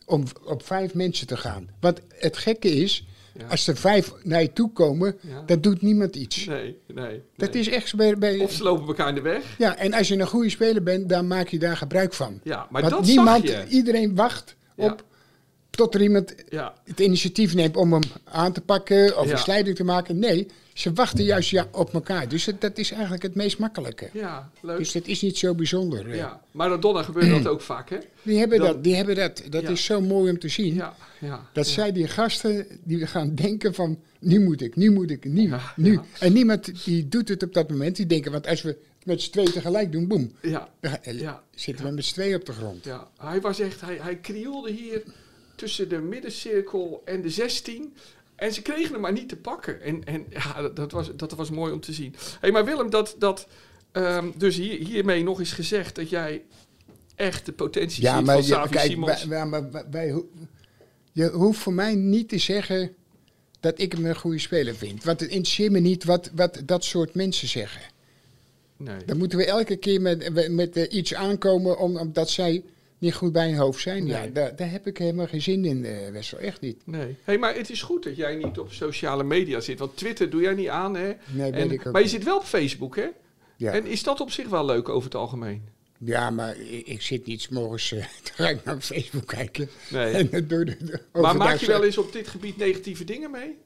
om op vijf mensen te gaan. Want het gekke is,
Ja.
als er vijf naar je toe komen,
Ja.
dan doet niemand iets.
Nee, nee.
Dat is echt bij, bij-
Of ze lopen elkaar in de weg.
Ja, en als je een goede speler bent, dan maak je daar gebruik van.
Ja, maar
Want
dat
niemand,
zag je.
iedereen wacht op tot er iemand het initiatief neemt om hem aan te pakken of een slijding te maken. Nee, ze wachten juist ja, op elkaar. Dus het- dat is eigenlijk het meest makkelijke.
ja, leuk.
Dus dat is niet zo bijzonder.
Ja, Maradona gebeurt dat ook vaak, hè?
Die hebben
Dan-
dat. Die hebben dat. dat
Ja.
is zo mooi om te zien.
Ja, ja.
Dat zij die gasten die gaan denken van nu moet ik, nu moet ik, nu, nu. En niemand die doet het op dat moment. Die denken, want als we het met z'n tweeën tegelijk doen, boem.
Ja,
eh,
Ja.
zitten we met z'n tweeën op de grond.
ja. Hij was echt, hij, hij krioelde hier tussen de middencirkel en de 16. En ze kregen hem maar niet te pakken. En, en ja, dat- dat was, dat was mooi om te zien. hey, maar Willem, dat, dat ehm, dus hier, hiermee nog eens gezegd dat jij echt de potentie
Ja,
ziet
maar
van Xavi
kijk,
Simons.
wij, maar wij- je hoeft voor mij niet te zeggen dat ik hem een goede speler vind. Want het interesseert me niet wat, wat dat soort mensen zeggen.
nee.
Dan moeten we elke keer met, met eh, iets aankomen om, omdat zij niet goed bij hun hoofd zijn. Ja, daar, daar heb ik helemaal geen zin in, eh Wessel. Echt niet.
Nee. Hey, maar het is goed dat jij niet op sociale media zit. Want Twitter doe jij niet aan, hè?
Nee, weet
En-
ik ook
maar je zit wel op Facebook, hè?
Ja,
En is dat op zich wel leuk over het algemeen?
ja maar ik, ik zit niet 's morgens eh, ik naar Facebook kijken.
Nee.
En door de, de-
maar maak je wel eens op dit gebied negatieve dingen mee?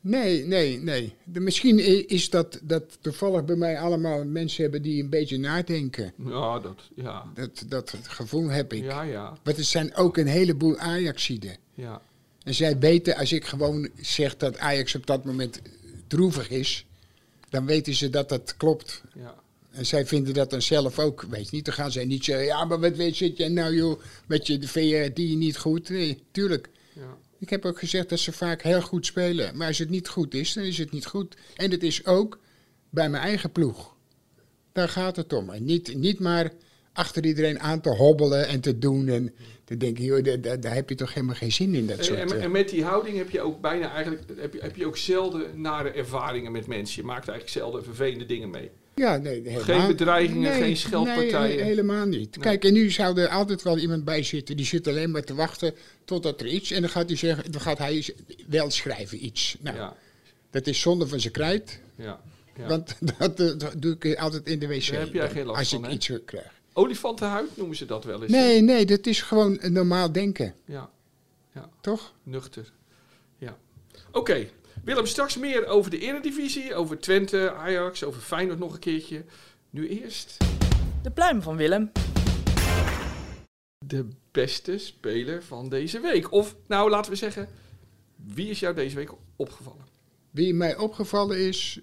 Nee, nee, nee. De, misschien is dat, dat toevallig bij mij allemaal mensen hebben die een beetje nadenken.
Ja, dat, ja.
Dat, dat gevoel heb ik.
Ja, ja,
Want er zijn ook een heleboel Ajaxiden.
ja.
En zij weten, als ik gewoon zeg dat Ajax op dat moment droevig is, dan weten ze dat dat klopt.
ja.
En zij vinden dat dan zelf ook, weet je niet. Dan gaan zij niet zeggen, ja, maar wat weet je jij nou joh, met je de VRD niet goed. Nee, tuurlijk. Ik heb ook gezegd dat ze vaak heel goed spelen. Maar als het niet goed is, dan is het niet goed. En het is ook bij mijn eigen ploeg. Daar gaat het om. En niet, niet maar achter iedereen aan te hobbelen en te doen. En dan denk ik, joh, daar, daar, daar heb je toch helemaal geen zin in. Dat soort,
en,
eh,
en met die houding heb je ook bijna eigenlijk heb je, heb je ook zelden nare ervaringen met mensen. Je maakt eigenlijk zelden vervelende dingen mee.
Ja, nee, helemaal,
Geen bedreigingen, geen scheldpartijen.
Nee, he- helemaal niet.
Nee.
Kijk, en nu zou er altijd wel iemand bij zitten. Die zit alleen maar te wachten totdat er iets... En dan gaat hij, zeggen, dan gaat hij wel schrijven iets. Nou,
Ja,
dat is zonde van zijn krijt.
ja. ja.
Want dat, eh, dat doe ik altijd in de wc.
Daar heb jij geen last
als
van,
ik
hè?
iets krijg.
Olifantenhuid noemen ze dat wel eens.
Nee, nee, dat is gewoon normaal denken.
Ja,
Toch?
nuchter. Ja. Oké, Willem, straks meer over de Eredivisie, over Twente, Ajax, over Feyenoord nog een keertje. Nu eerst
De pluim van Willem.
de beste speler van deze week. Of, nou, laten we zeggen, wie is jou deze week opgevallen?
Wie mij opgevallen is,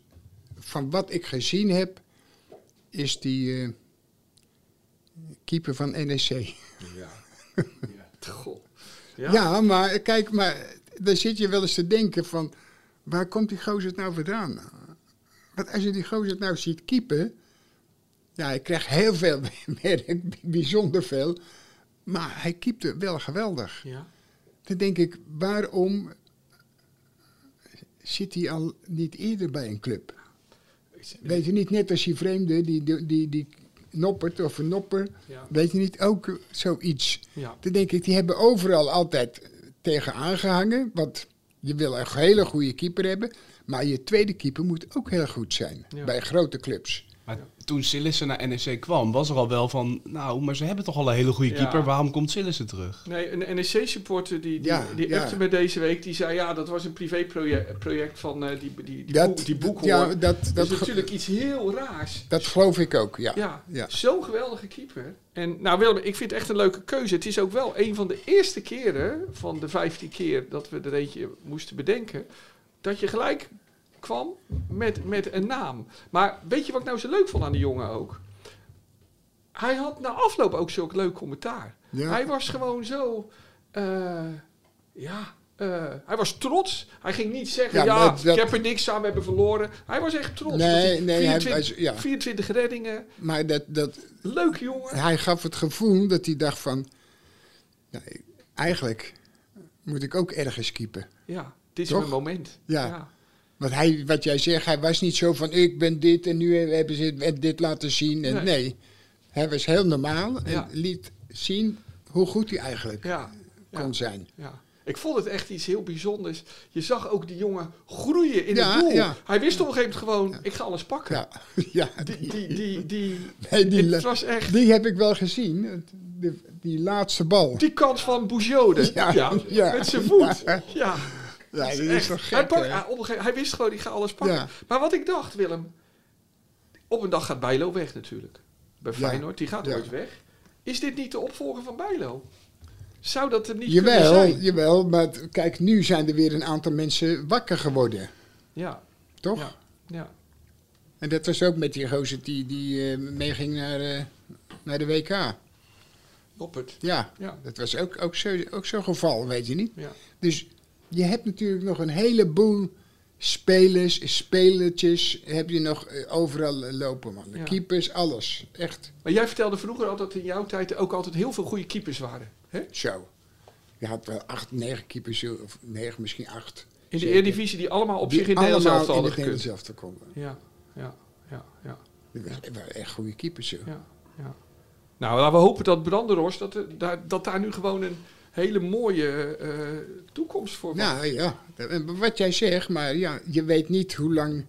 van wat ik gezien heb, is die eh, keeper van NEC.
Ja. ja. Goh.
Ja.
Ja.
maar kijk, maar dan zit je wel eens te denken van, waar komt die gozer nou vandaan? Want als je die gozer nou ziet keepen, ja, hij krijgt heel veel werk, bijzonder veel, maar hij keepte wel geweldig.
ja.
Dan denk ik, waarom zit hij al niet eerder bij een club? Weet je niet, net als die vreemde, die, die, die, die noppert of een nopper,
Ja.
weet je niet, ook zoiets.
Ja.
Dan denk ik, die hebben overal altijd tegen aangehangen, want je wil een hele goede keeper hebben, maar je tweede keeper moet ook heel goed zijn,
Ja.
bij grote clubs.
Maar toen Sillissen naar NEC kwam, was er al wel van... Nou, maar ze hebben toch al een hele goede
Ja.
keeper. Waarom komt Sillissen terug?
Nee, een NEC-supporter die, die,
Ja,
die
ja.
appte me deze week. Die zei, ja, dat was een privéproject project van eh, die, die, die,
Dat-
boek, die boekhoor.
ja, dat-
dat, is natuurlijk iets heel raars.
Dat geloof ik ook, ja.
Ja,
ja.
zo'n geweldige keeper. En nou Willem, ik vind het echt een leuke keuze. Het is ook wel een van de eerste keren van de 15 keer dat we er eentje moesten bedenken, dat je gelijk kwam met, met een naam. Maar weet je wat ik nou zo leuk vond aan die jongen ook? Hij had na afloop ook zulk leuk commentaar.
Ja.
Hij was gewoon zo, eh, ja, eh, hij was trots. Hij ging niet zeggen,
Ja,
ja,
maar dat-
ik heb er niks aan, we hebben verloren. Hij was echt trots.
Nee,
hij
nee, hij
24,
was- ja.
24 reddingen,
Maar dat, dat,
Leuk jongen.
hij gaf het gevoel dat hij dacht van, nou, eigenlijk moet ik ook ergens keepen.
Ja, dit is
Toch?
mijn moment.
Ja. Want hij, wat jij zegt, hij was niet zo van ik ben dit en nu hebben ze dit laten zien. En
Nee.
nee. hij was heel normaal en
Ja.
liet zien hoe goed hij eigenlijk
Ja.
kon
Ja.
zijn.
ja. Ik vond het echt iets heel bijzonders. Je zag ook die jongen groeien in het doel. Hij wist op een gegeven moment gewoon, ik ga alles pakken.
Ja, ja
Die, die, die, die,
Nee, die,
het was echt...
die heb ik wel gezien. de, die laatste bal.
Die kans van Boujode. Ja. met zijn voet.
Ja.
Ja.
Is toch
hij,
gek,
hij, op een gegeven- hij wist gewoon, die gaat alles pakken.
Ja.
Maar wat ik dacht, Willem... Op een dag gaat Bijlo weg natuurlijk. Bij. Feyenoord, die gaat ooit weg. Is dit niet de opvolger van Bijlo? Zou dat hem niet kunnen zijn?
jawel, maar kijk, nu zijn er weer een aantal mensen wakker geworden.
Ja,
Toch?
ja, ja.
En dat was ook met die gozer die, die eh, meeging naar, eh, naar de WK.
Noppert.
Ja,
Ja.
dat was ook, ook zo'n ook zo'n geval, weet je niet?
Ja.
Dus je hebt natuurlijk nog een heleboel spelers, spelertjes, heb je nog eh, overal eh, lopen, man.
Ja.
Keepers, alles. Echt
Maar jij vertelde vroeger al dat in jouw tijd ook altijd heel veel goede keepers waren. Hè?
zo. Je had wel acht, negen keepers, eh, of negen, misschien acht.
In de. Eredivisie die allemaal op
Die
zich in Nederland zelf
in
hadden gekund.
Nederlands elftal konden.
Ja, ja, ja, ja,
Dat waren echt goede keepers, zo.
ja, ja. Nou, laten we hopen dat Brandenhorst, dat, daar, dat daar nu gewoon een hele mooie eh, toekomst voor.
Nou ja, wat jij zegt, maar ja, je weet niet hoe lang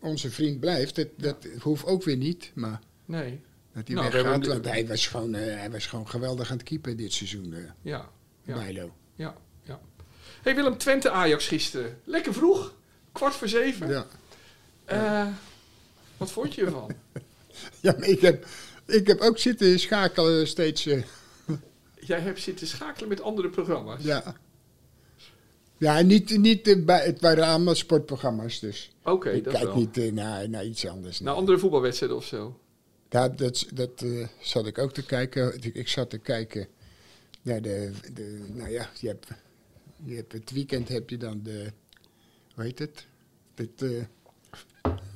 onze vriend blijft. Dat, dat hoeft ook weer niet, maar
Nee,
dat hij
Nou, we
weggaat. Want hij was, gewoon, eh, hij was gewoon geweldig aan het keeper dit seizoen, eh
ja, ja,
Bijlo.
ja, ja. hey Willem, Twente Ajax gisteren. Lekker vroeg, kwart voor zeven.
Ja.
Wat vond je ervan?
ja, maar ik heb, ik heb ook zitten schakelen steeds.
Jij hebt zitten schakelen met andere programma's.
ja. Ja, niet, niet eh, bij, het waren allemaal sportprogramma's, dus
Oké,
ik
dat
kijk
wel.
niet eh, naar, naar iets anders.
Naar
nee.
andere voetbalwedstrijden of zo.
Ja, dat, dat eh, zat ik ook te kijken. Ik, ik zat te kijken naar de, de nou ja, je hebt, je hebt het weekend heb je dan de, hoe heet het? Het,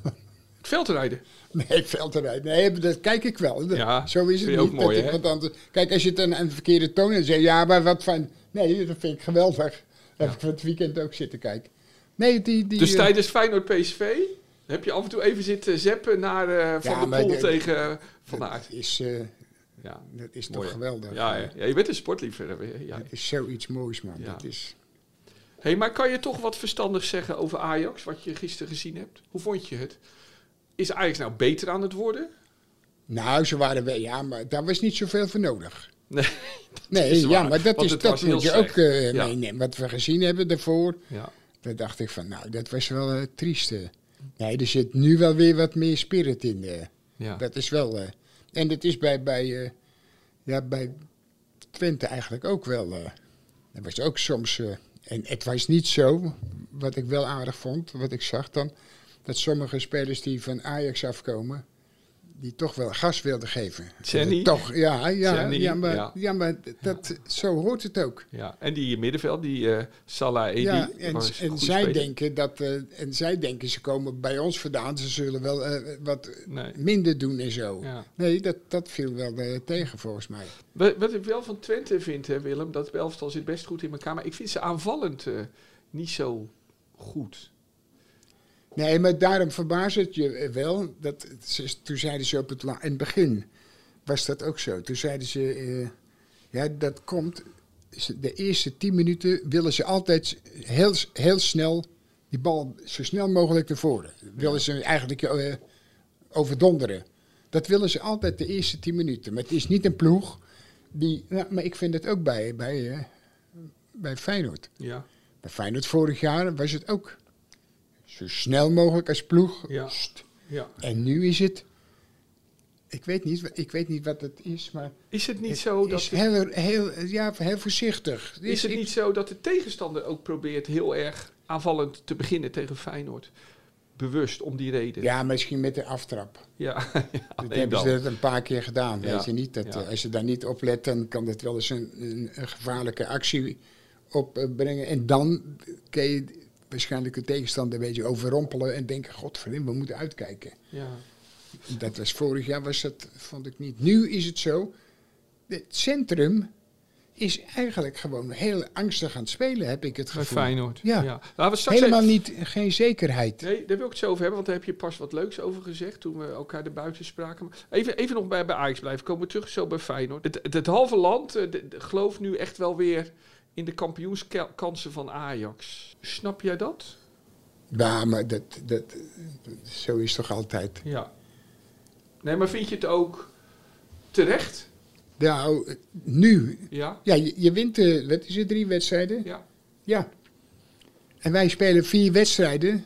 Het veldrijden.
nee, veldrijd. Nee, dat kijk ik wel.
Ja,
zo is het
ook
niet.
mooi,
dat ik anders, kijk, als je het aan de verkeerde toon en zegt, ja, maar wat van, nee, dat vind ik geweldig. Dat heb ik van het weekend ook zitten kijken. Nee, die, die,
Dus
eh,
tijdens Feyenoord PSV heb je af en toe even zitten zeppen naar eh, Van
Ja,
de Poel tegen eh, Van Aert.
is,
Ja,
dat is
mooi,
toch geweldig.
Ja, ja. ja, je bent een sportliefhebber. Ja.
Dat is zoiets moois, man. Dat is,
Hey, maar kan je toch wat verstandig zeggen over Ajax, wat je gisteren gezien hebt? Hoe vond je het? Is Ajax nou beter aan het worden?
Nou, ze waren wel, ja, maar daar was niet zoveel voor nodig.
Nee.
Nee, ja, maar dat, is, dat moet je
slecht.
ook eh,
Ja.
meenemen. Wat we gezien hebben daarvoor,
Ja.
daar dacht ik van, nou, dat was wel het trieste. Nee, er zit nu wel weer wat meer spirit in. eh.
Ja.
Dat is wel... eh, en dat is bij, bij, eh, ja, bij Twente eigenlijk ook wel... eh dat was ook soms... eh, en het was niet zo, wat ik wel aardig vond, wat ik zag dan... dat sommige spelers die van Ajax afkomen... die toch wel gas wilden geven.
Jenny.
Toch, ja, ja,
Jenny,
ja, maar,
ja.
ja. maar dat, zo hoort het ook.
ja. En die middenveld, die eh Salah Edi.
Ja, en, en zij denken dat, eh, en zij denken ze komen bij ons vandaan, ze zullen wel eh, wat
Nee.
minder doen en zo. Nee, dat, dat viel wel tegen volgens mij.
Wat wat ik wel van Twente vind, hè, Willem, dat elftal zit best goed in elkaar. Maar ik vind ze aanvallend niet zo goed.
Nee, maar daarom verbaast het je wel. Dat, toen zeiden ze op het, in het begin, was dat ook zo. Toen zeiden ze, eh, ja, dat komt, de eerste tien minuten willen ze altijd heel, heel snel die bal zo snel mogelijk naar voren. Willen ze eigenlijk eh, overdonderen. Dat willen ze altijd de eerste tien minuten. Maar het is niet een ploeg die, maar ik vind het ook bij, bij, eh, bij Feyenoord.
Ja.
Bij Feyenoord vorig jaar was het ook zo snel mogelijk als ploeg.
Ja. Ja.
En nu is het, ik weet niet, ik weet niet wat het is, maar
Is het niet
het
zo dat...
is heel, heel, ja, heel voorzichtig.
Is het
ik-
niet zo dat de tegenstander ook probeert heel erg aanvallend te beginnen tegen Feyenoord? Bewust om die reden.
Ja, misschien met de aftrap.
ja, ja,
Dat hebben ze dat een paar keer gedaan,
Ja.
weet je niet? Dat,
Ja.
eh, als je daar niet op let, dan kan dat wel eens een, een, een gevaarlijke actie opbrengen. En dan kun je waarschijnlijk de tegenstander een beetje overrompelen en denken, godverdomme, we moeten uitkijken.
Ja.
Dat was vorig jaar, was dat, vond ik niet. Nu is het zo, het centrum is eigenlijk gewoon heel angstig aan het spelen, heb ik het
Bij
gevoel.
Feyenoord.
Ja. Helemaal
even-
niet, geen zekerheid.
Nee, daar wil ik het zo over hebben, want daar heb je pas wat leuks over gezegd toen we elkaar erbuiten spraken. Maar Even, even nog bij, bij Ajax blijven, komen we terug zo bij Feyenoord. Het, het, het halve land eh, de- de- gelooft nu echt wel weer in de kampioenskansen van Ajax. Snap jij dat?
Ja, maar dat, dat, zo is toch altijd.
Ja. Nee, maar vind je het ook terecht?
Nou, nu.
Ja?
Ja, je, je wint, eh, wat is het, drie wedstrijden?
Ja.
Ja. En wij spelen vier wedstrijden.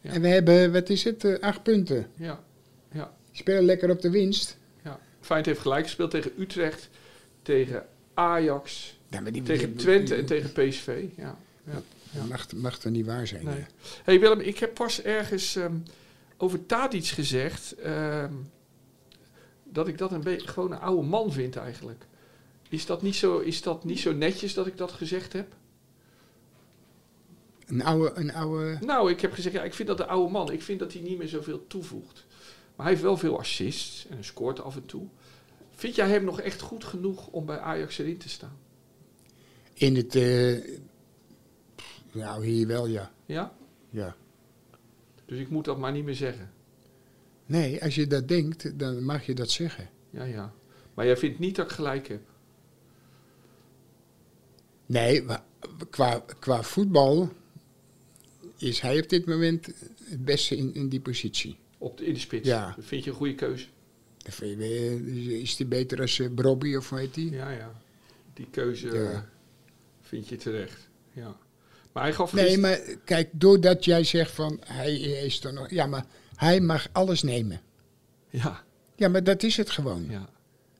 Ja.
En we hebben, wat is het, eh, acht punten.
Ja. Ja.
Spelen lekker op de winst.
ja. Feyenoord heeft gelijk gespeeld tegen Utrecht, tegen Ajax,
die,
tegen Twente en tegen PSV. Ja. ja.
Dat mag, mag toch niet waar zijn?
Nee. hey Willem, ik heb pas ergens ehm, over Tadic gezegd ehm, dat ik dat een beetje gewoon een oude man vind eigenlijk. Is dat, niet zo, is dat niet zo netjes dat ik dat gezegd heb?
Een oude, een oude...
Nou, ik heb gezegd, ja, ik vind dat de oude man. Ik vind dat hij niet meer zoveel toevoegt. Maar hij heeft wel veel assists en hij scoort af en toe. Vind jij hem nog echt goed genoeg om bij Ajax erin te staan?
In het... eh, nou, hier wel, ja.
Ja?
ja.
Dus ik moet dat maar niet meer zeggen.
Nee, als je dat denkt, dan mag je dat zeggen.
Ja, ja. Maar jij vindt niet dat ik gelijk heb?
Nee, maar qua, qua voetbal is hij op dit moment het beste in, in die positie.
Op de, in de spits?
Ja.
Dat vind je een goede keuze?
Eh, Is hij beter als uh, Brobby of hoe heet die?
Ja, ja. Die keuze
Ja.
Vind je terecht. Ja. Maar hij gaf
Nee,
gisteren-
maar kijk, doordat jij zegt van hij is er nog. Ja, maar hij mag alles nemen.
Ja,
Ja, maar dat is het gewoon.
ja,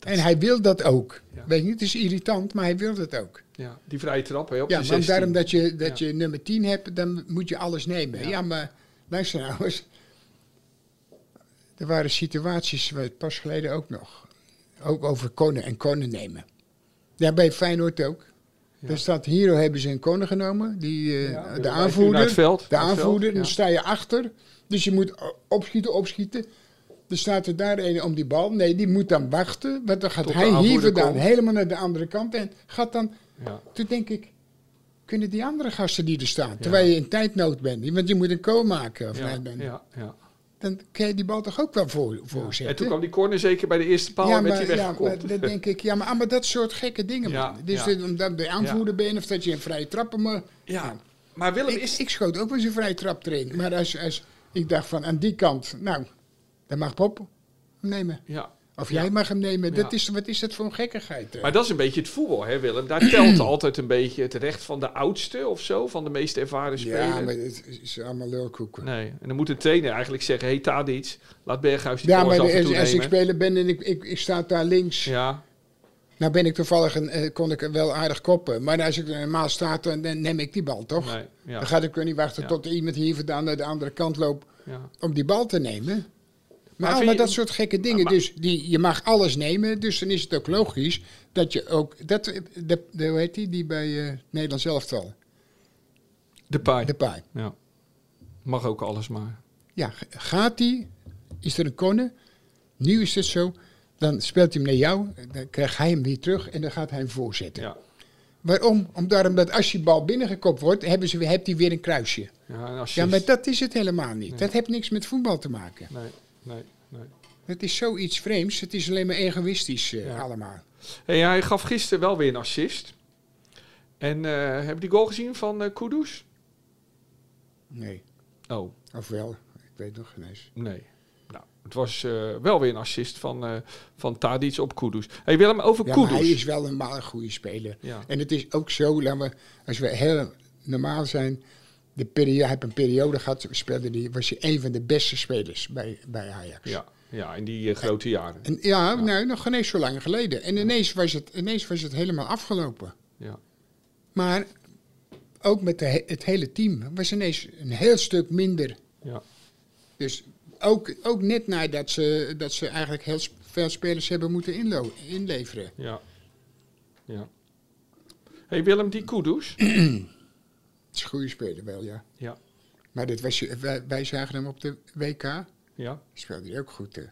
en hij wil dat ook.
Ja.
Weet je, het is irritant, maar hij wil dat ook.
ja. Die vrije trap hè, op
Ja, want
16.
daarom dat je, dat
Ja.
je nummer 10 hebt, dan moet je alles nemen.
Ja.
Ja, maar luister nou eens. Er waren situaties, waar pas geleden ook nog, ook over konen en konen nemen. Ja, bij Feyenoord ook. Er staat, Hero hebben ze een konen genomen, die,
Ja,
de aanvoerder.
veld,
De
veld,
aanvoerder,
ja.
dan sta je achter. Dus je moet opschieten, opschieten. Er staat er daar een om die bal. Nee, die moet dan wachten. Want dan gaat
Tot
hij hier vandaan helemaal naar de andere kant. En gaat dan
Ja.
toen denk ik, kunnen die andere gasten die er staan, terwijl je in tijdnood bent, want je moet een kool maken, of
Ja,
nee, dan,
ja, ja.
Dan kun je die bal toch ook wel voor,
En
voorzetten.
toen kwam die corner zeker bij de eerste paal
ja,
en werd
maar,
hij
ja,
weggekopt.
maar dan denk ik, ja, maar, maar dat soort gekke dingen,
Ja.
Dus
ja.
dit- omdat de aanvoerder bent, of dat je een vrije trappen maar
ja, maar Willem
ik,
is...
ik schoot ook wel eens een vrije trap erin. Maar als, als ik dacht van, aan die kant, nou, dan mag Pop hem nemen.
Ja.
Of jij mag hem nemen. Dat is, wat is dat voor een gekkigheid?
Maar dat is een beetje het voetbal, hè Willem? Daar telt altijd een beetje het recht van de oudste of zo, van de meest ervaren speler.
ja, maar het is allemaal lulkoeken.
Nee, en dan moet een trainer eigenlijk zeggen, hey Tadic, laat Berghuis die
Ja, maar als, ik speler ben en ik, ik, ik sta daar links,
Ja,
nou ben ik toevallig, een, eh, kon ik wel aardig koppen. Maar als ik er normaal sta, dan, dan neem ik die bal, toch?
nee, ja,
Dan ga ik er niet wachten
Ja.
tot iemand hier vandaan naar de andere kant loopt
ja.
om die bal te nemen. Maar, allemaal
je-
dat soort gekke dingen.
Maar-
dus die, je mag alles nemen, dus dan is het ook logisch dat je ook... Dat, de, de, hoe heet die, die bij eh Nederlands elftal?
De paai.
De paai.
Ja. Mag ook alles maar.
Ja, gaat die, is er een konne, nu is het zo, dan speelt hij hem naar jou, dan krijgt hij hem weer terug en dan gaat hij hem voorzetten.
Ja,
Waarom? Omdat als die bal binnengekopt wordt, hebben ze, hebt hij weer een kruisje.
ja.
Ja, maar dat is het helemaal niet.
Nee.
Dat heeft niks met voetbal te maken.
Nee, nee, nee.
Het is zoiets vreemds. Het is alleen maar egoïstisch eh,
Ja.
allemaal.
Hey, hij gaf gisteren wel weer een assist. En eh heb je die goal gezien van eh Kudus?
Nee.
Oh,
Of wel, ik weet nog geen eens.
nee. Nou, het was wel weer een assist van, eh van Tadic op Kudus. Hey Willem, over
Ja,
Kudus.
hij is wel een maar een goede speler.
Ja.
En het is ook zo, laten we, als we heel normaal zijn, de periode, heeft een periode gehad, speelde die, was hij een van de beste spelers bij, bij Ajax.
Ja, ja, in die eh, grote jaren.
En ja, Nou, nog geen eens zo lang geleden. En ineens was het, ineens was het helemaal afgelopen.
Ja,
Maar ook met de, he- het hele team was ineens een heel stuk minder.
ja.
Dus ook, ook net nadat ze, dat ze eigenlijk heel veel spelers hebben moeten inlo- inleveren.
Ja. ja. hey Willem, die Kudus.
Het is een goede speler wel, ja.
ja,
Maar dit was, je- wij, wij zagen hem op de WK.
ja.
Speelde hij ook goed. hè.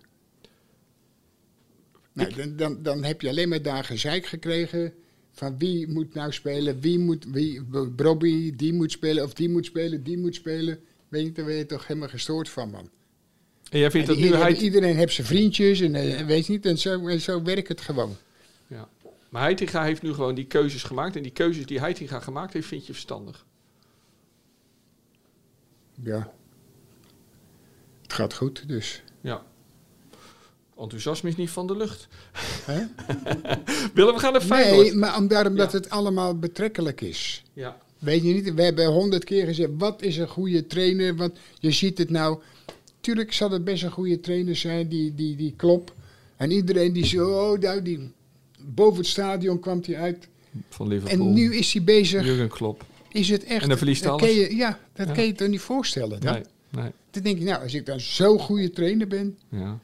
Nou, dan, dan, dan heb je alleen maar daar gezeik gekregen van wie moet nou spelen, wie moet, wie, Brobby, die moet spelen, of die moet spelen, die moet spelen. Weet je, daar ben je toch helemaal gestoord van, man.
En jij vindt
En
dat nu
iedereen,
hij...
iedereen heeft zijn vriendjes en eh, weet niet, en zo, en zo werkt het gewoon.
Ja. Maar Heitinga heeft nu gewoon die keuzes gemaakt. En die keuzes die Heitinga gemaakt heeft, vind je verstandig.
Ja. Het gaat goed, dus.
Ja. enthousiasme is niet van de lucht.
Hè?
Willem, we gaan naar Feyenoord.
Nee, maar om, daarom dat
Ja.
het allemaal betrekkelijk is.
Ja,
Weet je niet, we hebben honderd keer gezegd, wat is een goede trainer? Want je ziet het nou, tuurlijk zal het best een goede trainer zijn, die, die, die klop. En iedereen die zo, oh, nou, die, boven het stadion kwam hij uit.
van Liverpool.
En nu is hij bezig,
Jurgen Klopp.
Is het echt...
En dan verliest
dat
alles.
Je, ja, dat
Ja.
kan je toch niet voorstellen. Dan,
Nee, nee.
dan denk je, nou, als ik dan zo'n goede trainer ben,
Ja.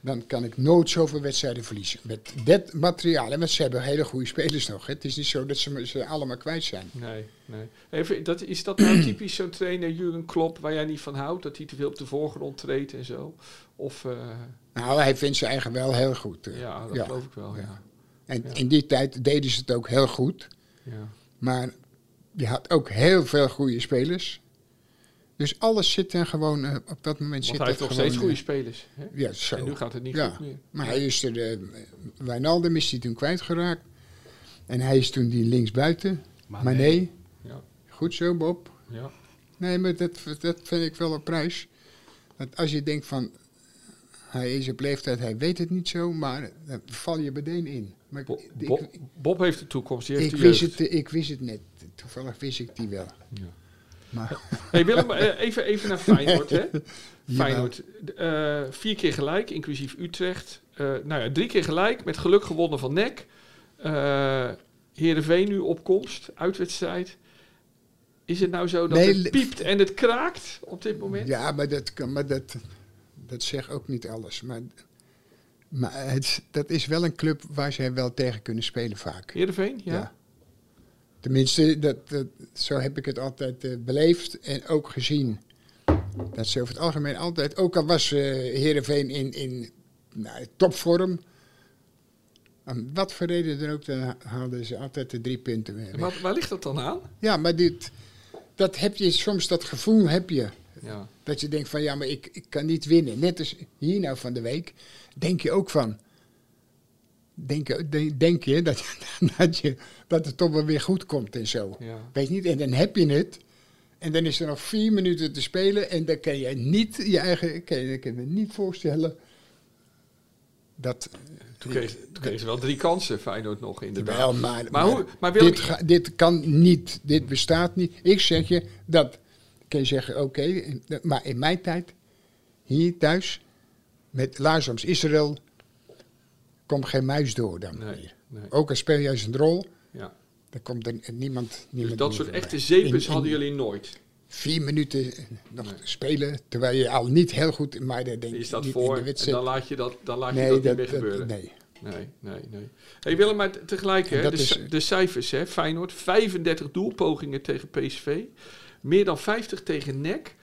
dan kan ik nooit zoveel wedstrijden verliezen. Met dat materiaal. En ze hebben hele goede spelers nog. Hè. Het is niet zo dat ze ze allemaal kwijt zijn.
Nee, nee. Even, dat, is dat nou typisch zo'n trainer, Jurgen Klopp, waar jij niet van houdt? Dat hij te veel op de voorgrond treedt en zo? Of, eh,
Nou, hij vindt zijn eigen wel heel goed. eh.
ja, dat geloof ik wel, ja.
En
Ja.
in die tijd deden ze het ook heel goed.
ja.
Maar je had ook heel veel goede spelers. Dus alles zit er gewoon, eh, op dat moment
Want
zit
hij heeft nog steeds goede
eh,
spelers. Hè?
Ja, zo.
En nu gaat het niet
Ja.
goed meer.
Maar hij is er, eh, Wijnaldum is hij toen kwijtgeraakt. En hij is toen die linksbuiten.
Maar
Maar
nee.
nee,
Ja,
goed zo Bob.
ja.
Nee, maar dat, dat vind ik wel een prijs. Dat als je denkt van, hij is op leeftijd, hij weet het niet zo, maar dan val je meteen in. Maar ik,
Bo-
ik-
Bob, Bob heeft de toekomst, die heeft
ik,
de
wist
jeugd.
het, ik wist het net. Toevallig wist ik die wel.
Ja.
Maar
Hey Willem, eh, even, even naar Feyenoord. Hè? Feyenoord, eh, vier keer gelijk, inclusief Utrecht. Eh nou ja, drie keer gelijk, met geluk gewonnen van NEC. Eh Heerenveen nu opkomst, uitwedstrijd. Is het nou zo dat
Nee,
het piept en het kraakt op dit moment?
ja, maar dat, kan, maar dat, dat zegt ook niet alles. Maar, maar het, dat is wel een club waar zij wel tegen kunnen spelen vaak.
Heerenveen, ja?
Ja. Tenminste, dat, dat, zo heb ik het altijd eh, beleefd en ook gezien. Dat ze over het algemeen altijd, ook al was eh Heerenveen in, in nou, topvorm, om wat voor reden dan ook, dan haalden ze altijd de drie punten
Waar, waar ligt dat dan aan?
Ja, maar dit, dat heb je soms, dat gevoel heb je.
Ja,
Dat je denkt van, ja, maar ik, ik kan niet winnen. Net als hier nou van de week, denk je ook van... Denk, je- denk, je dat, dat je dat het toch wel weer goed komt en zo.
ja.
Weet je niet? En dan heb je het. En dan is er nog vier minuten te spelen. En dan kan je niet je eigen... Kan je, kan je me niet voorstellen dat...
Toen kreeg, toen kreeg ze wel drie kansen, Feyenoord nog inderdaad.
Wel, maar,
Maar hoe- maar
dit, ga- dit kan niet. Dit bestaat niet. Ik zeg je dat. Kun je zeggen, oké. in- maar in mijn tijd, hier thuis, met Lazarus Israël, komt geen muis door dan
Nee,
meer.
nee.
Ook al speel eens een rol,
Ja.
dan komt er niemand,
Dus
niemand
dat soort echte zeepers
In- in
hadden jullie nooit.
Vier minuten nog
Nee.
spelen, terwijl je al niet heel goed... Maar dan denk
Je staat
niet
voor
in de
en dan laat je dat, dan laat je dat,
dat,
niet meer
dat-
gebeuren.
nee.
Nee, nee, nee. Hey Willem, maar tegelijk, hè,
dat
de,
is-
de cijfers, hè, Feyenoord, 35 doelpogingen tegen PSV, meer dan 50 tegen NEC,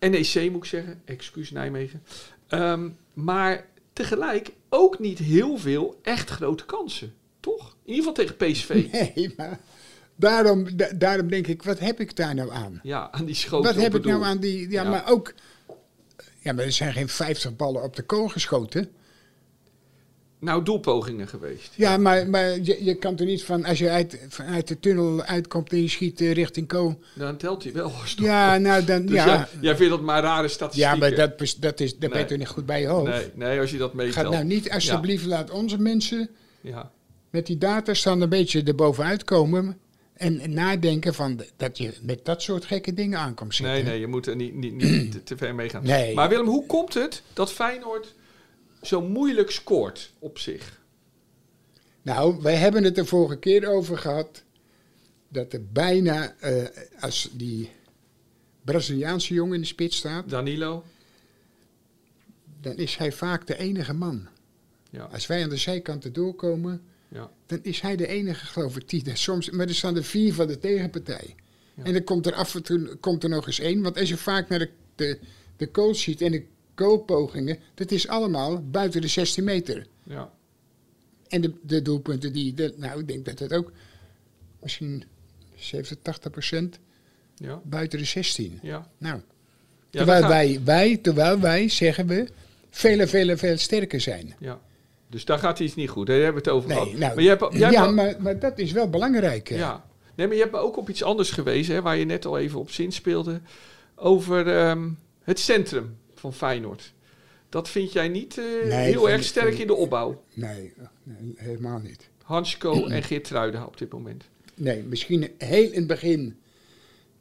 NEC moet ik zeggen, excuus Nijmegen. Ehm, maar tegelijk ook niet heel veel echt grote kansen, toch? In ieder geval tegen PSV.
Nee, maar daarom, da- daarom denk ik, wat heb ik daar nou aan?
Ja, aan die schoten
Wat heb ik nou aan die... Ja,
Ja.
maar ook... Ja, maar er zijn geen 50 ballen op de kool geschoten.
Nou, doelpogingen geweest.
Ja, maar, maar je, je kan toch niet van... Als je uit, vanuit de tunnel uitkomt en je schiet eh, richting kool...
Dan telt hij wel. Stop.
Ja, nou dan...
Dus
ja,
jij, jij vindt dat maar rare
ja,
statistieken.
maar dat, dat, is, ben
Nee.
je toch niet goed bij je hoofd?
Nee, nee, als je dat
Ga
meetelt.
nou niet, alsjeblieft, laat onze mensen
Ja,
met die data staan een beetje erbovenuit komen... En en nadenken van dat je met dat soort gekke dingen aankomt zitten.
nee, nee, je moet er niet, niet, niet te, te ver mee gaan.
Nee.
Maar Willem, hoe komt het dat Feyenoord zo moeilijk scoort op zich?
Nou, wij hebben het de vorige keer over gehad. Dat er bijna, eh, als die Braziliaanse jongen in de spits staat,
Danilo?
dan is hij vaak de enige man.
Ja,
Als wij aan de zijkanten doorkomen,
ja,
dan is hij de enige, geloof ik, die soms. Maar er staan er vier van de tegenpartij.
Ja.
En dan komt er af en toe komt er nog eens één. Want als je vaak naar de, de, de goal ziet en de goalpogingen, dat is allemaal buiten de 16 meter.
ja.
En de, de doelpunten die, de, nou, ik denk dat het ook misschien 70, 80 procent
ja,
buiten de 16.
ja.
Nou, terwijl, wij, wij, terwijl wij, zeggen we, veel, veel, veel sterker zijn.
ja. Dus daar gaat iets niet goed. Daar hebben we het over
Nee, nou,
maar je hebt, jij
ja, maar, maar dat is wel belangrijk. hè.
Ja. Nee, maar je hebt ook op iets anders gewezen, hè, waar je net al even op zin speelde. Over ehm, het centrum van Feyenoord. Dat vind jij niet eh,
Nee,
heel erg sterk in de opbouw?
Nee, nee, helemaal niet.
Hansko en Geertruida op dit moment.
Nee, misschien heel in het begin,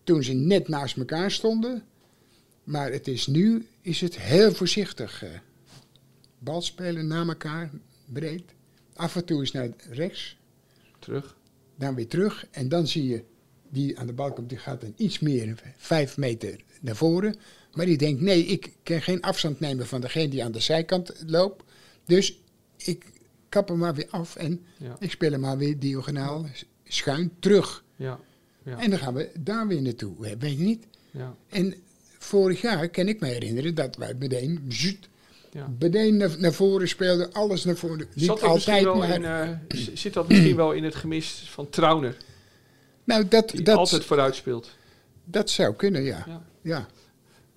toen ze net naast elkaar stonden. Maar het is nu, is het heel voorzichtig. eh. bal spelen na elkaar, breed. Af en toe is naar rechts,
Terug.
dan weer terug. En dan zie je, die aan de bal komt, die gaat dan iets meer, vijf meter naar voren. Maar die denkt, nee, ik kan geen afstand nemen van degene die aan de zijkant loopt. Dus ik kap hem maar weer af en
Ja.
ik speel hem maar weer diagonaal schuin terug.
Ja. Ja.
En dan gaan we daar weer naartoe, weet je niet?
Ja.
En vorig jaar kan ik me herinneren dat wij meteen, zut,
Ja.
meteen naar, naar voren speelden, alles naar voren.
Zat
altijd, maar...
in, eh, zit dat misschien wel in het gemis van Trauner,
nou, dat,
die
dat,
altijd vooruit speelt?
dat zou kunnen, ja.
Ja.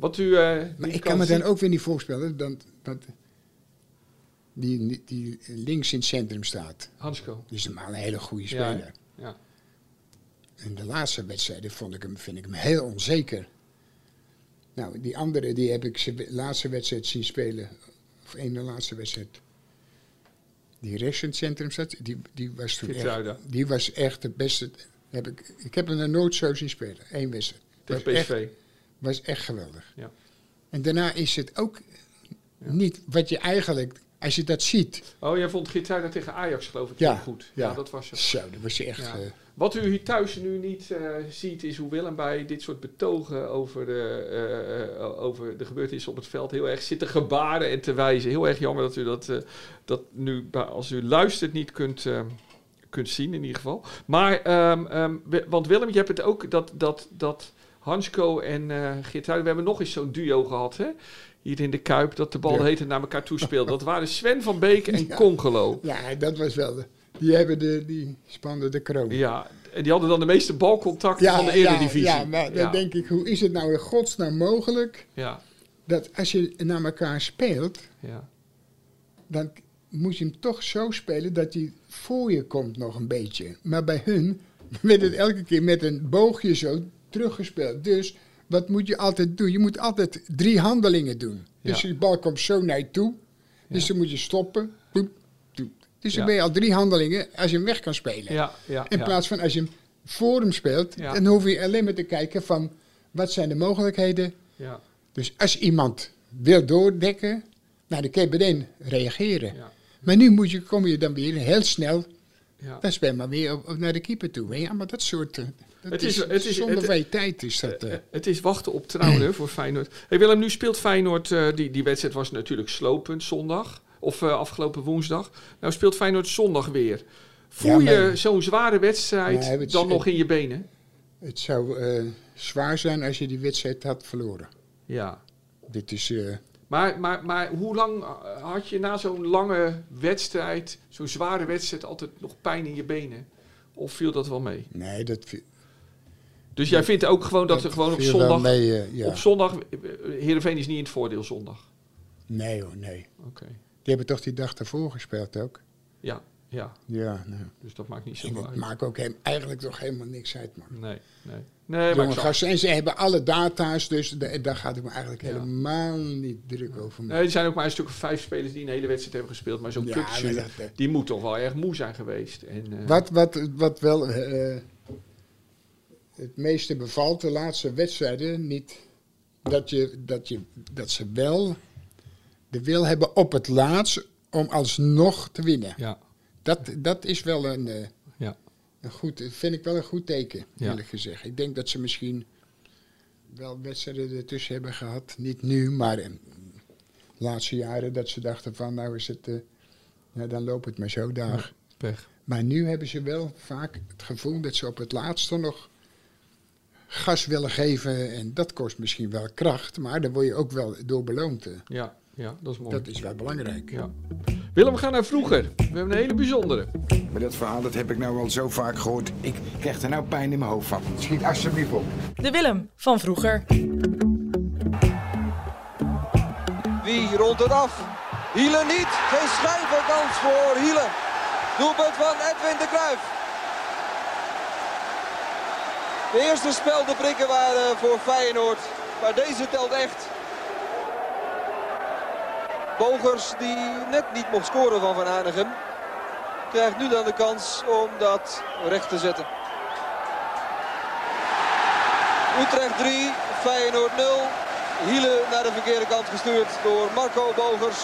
Wat u, eh,
Maar ik kan me dan ook weer niet voorstellen dat, dat die, die links in het centrum staat.
Hansko.
Die is normaal een hele goede speler.
ja.
In de laatste wedstrijden vond ik hem, vind ik hem heel onzeker. Nou, die andere die heb ik zijn laatste wedstrijd zien spelen. Of één de laatste wedstrijd. Die rechts in het centrum zat, die, die was toen echt, die was echt de beste. Heb ik, ik heb hem er nooit zo zien spelen. Eén wedstrijd.
Tegen
echt-
PSV.
Was echt geweldig.
Ja.
En daarna is het ook niet wat je eigenlijk, als je dat ziet.
Oh, jij vond Geertruida tegen Ajax geloof ik
Ja,
heel goed. Ja,
ja.
dat was het.
Zo, dat was je echt. Eh,
Wat u hier thuis nu niet eh, ziet, is hoe Willem bij dit soort betogen over de, eh, over de gebeurtenissen op het veld heel erg zit te gebaren en te wijzen. Heel erg jammer dat u dat, dat nu, als u luistert, niet kunt, kunt zien in ieder geval. Maar, ehm, ehm, want Willem, je hebt het ook dat, dat, dat Hansko en eh Geertruiden, we hebben nog eens zo'n duo gehad, hè? Hier in de Kuip, dat de bal
Ja.
tijd naar elkaar toespeelde. Dat waren Sven van Beek en
Ja.
Congelo.
ja, dat was wel. De, die hebben de, die spannen de kroon.
Ja, en die hadden dan de meeste balcontacten van de Eredivisie.
Ja, maar dan
Ja.
denk ik, hoe is het nou in godsnaam mogelijk
Ja,
dat als je naar elkaar speelt,
ja,
dan moet je hem toch zo spelen dat hij voor je komt nog een beetje. Maar bij hun werd het elke keer met een boogje zo teruggespeeld. Dus wat moet je altijd doen? Je moet altijd drie handelingen doen. Dus
Ja.
die bal komt zo naar je toe. Dus
Ja.
dan moet je stoppen. Doep, doep. Dus dan ben je al drie handelingen als je hem weg kan spelen.
ja, ja.
In plaats van als je hem voor hem speelt, dan hoef je alleen maar te kijken van wat zijn de mogelijkheden.
Ja,
Dus als iemand wil doordekken, nou, dan kun je meteen reageren. Maar nu moet je, kom je dan weer heel snel,
ja.
dan speel maar weer op, op naar de keeper toe. Ja, maar dat soort, eh, dat
Het
is,
is- het is-
zonder je tijd is dat. eh.
Eh, Het is wachten op trouwen voor Feyenoord. Hey Willem, nu speelt Feyenoord, eh, die, die wedstrijd was natuurlijk slooppunt zondag. Of eh, afgelopen woensdag. Nou speelt Feyenoord zondag weer. Voel
Ja, maar-
je zo'n zware wedstrijd
het-
dan nog in je benen?
Het zou eh, zwaar zijn als je die wedstrijd had verloren.
Ja.
Dit is, eh,
Maar, maar, maar hoe lang eh, had je na zo'n lange wedstrijd, zo'n zware wedstrijd, altijd nog pijn in je benen? Of viel dat wel mee?
nee, dat,
Dus jij vindt ook gewoon dat, er gewoon op zondag...
mee, eh, ja.
Op zondag... eh, Heerenveen is niet in het voordeel zondag.
Nee hoor, nee.
Oké.
Die hebben toch die dag ervoor gespeeld ook?
Ja, ja.
Ja, nou.
Dus dat maakt niet zo uit.
maakt ook hem, eigenlijk toch helemaal niks uit, man.
Nee, nee. Nee, maar
gasten. En ze hebben alle data's, dus da- daar gaat ik me eigenlijk
Ja.
helemaal niet druk over maken.
Nee, er zijn ook maar een stuk of vijf spelers die een hele wedstrijd hebben gespeeld. Maar zo'n
Ja,
Kukçu,
maar dat, eh,
die moet toch wel erg moe zijn geweest. En, eh,
Wat, wat, wat wel eh, het meeste bevalt, de laatste wedstrijden, niet dat, je, dat, je, dat ze wel de wil hebben op het laatst om alsnog te winnen.
Ja,
Dat, dat is wel een, eh,
ja.
een goed, vind ik wel een goed teken,
Ja.
eerlijk gezegd. Ik denk dat ze misschien wel wedstrijden ertussen hebben gehad. Niet nu, maar in de laatste jaren dat ze dachten van nou is het, eh, nou, dan loopt het maar zo daar.
Pech.
Maar nu hebben ze wel vaak het gevoel dat ze op het laatste nog gas willen geven. En dat kost misschien wel kracht, maar daar word je ook wel door beloond.
Ja, ja, dat is mooi.
Dat is wel belangrijk.
Ja. Willem, we gaan naar vroeger. We hebben een hele bijzondere.
Maar dat verhaal dat heb ik nou al zo vaak gehoord. Ik krijg er nou pijn in mijn hoofd van. Schiet alsjeblieft op.
De Willem van vroeger.
Wie rondt het af? Hielen niet. Geen schijn van kans voor Hielen. Doelpunt van Edwin de Cruijff. De eerste speldenprikken waren voor Feyenoord. Maar deze telt echt. Bogers, die net niet mocht scoren van Van Hanegem, krijgt nu dan de kans om dat recht te zetten. Utrecht 3, Feyenoord 0. Hielen naar de verkeerde kant gestuurd door Marco Bogers.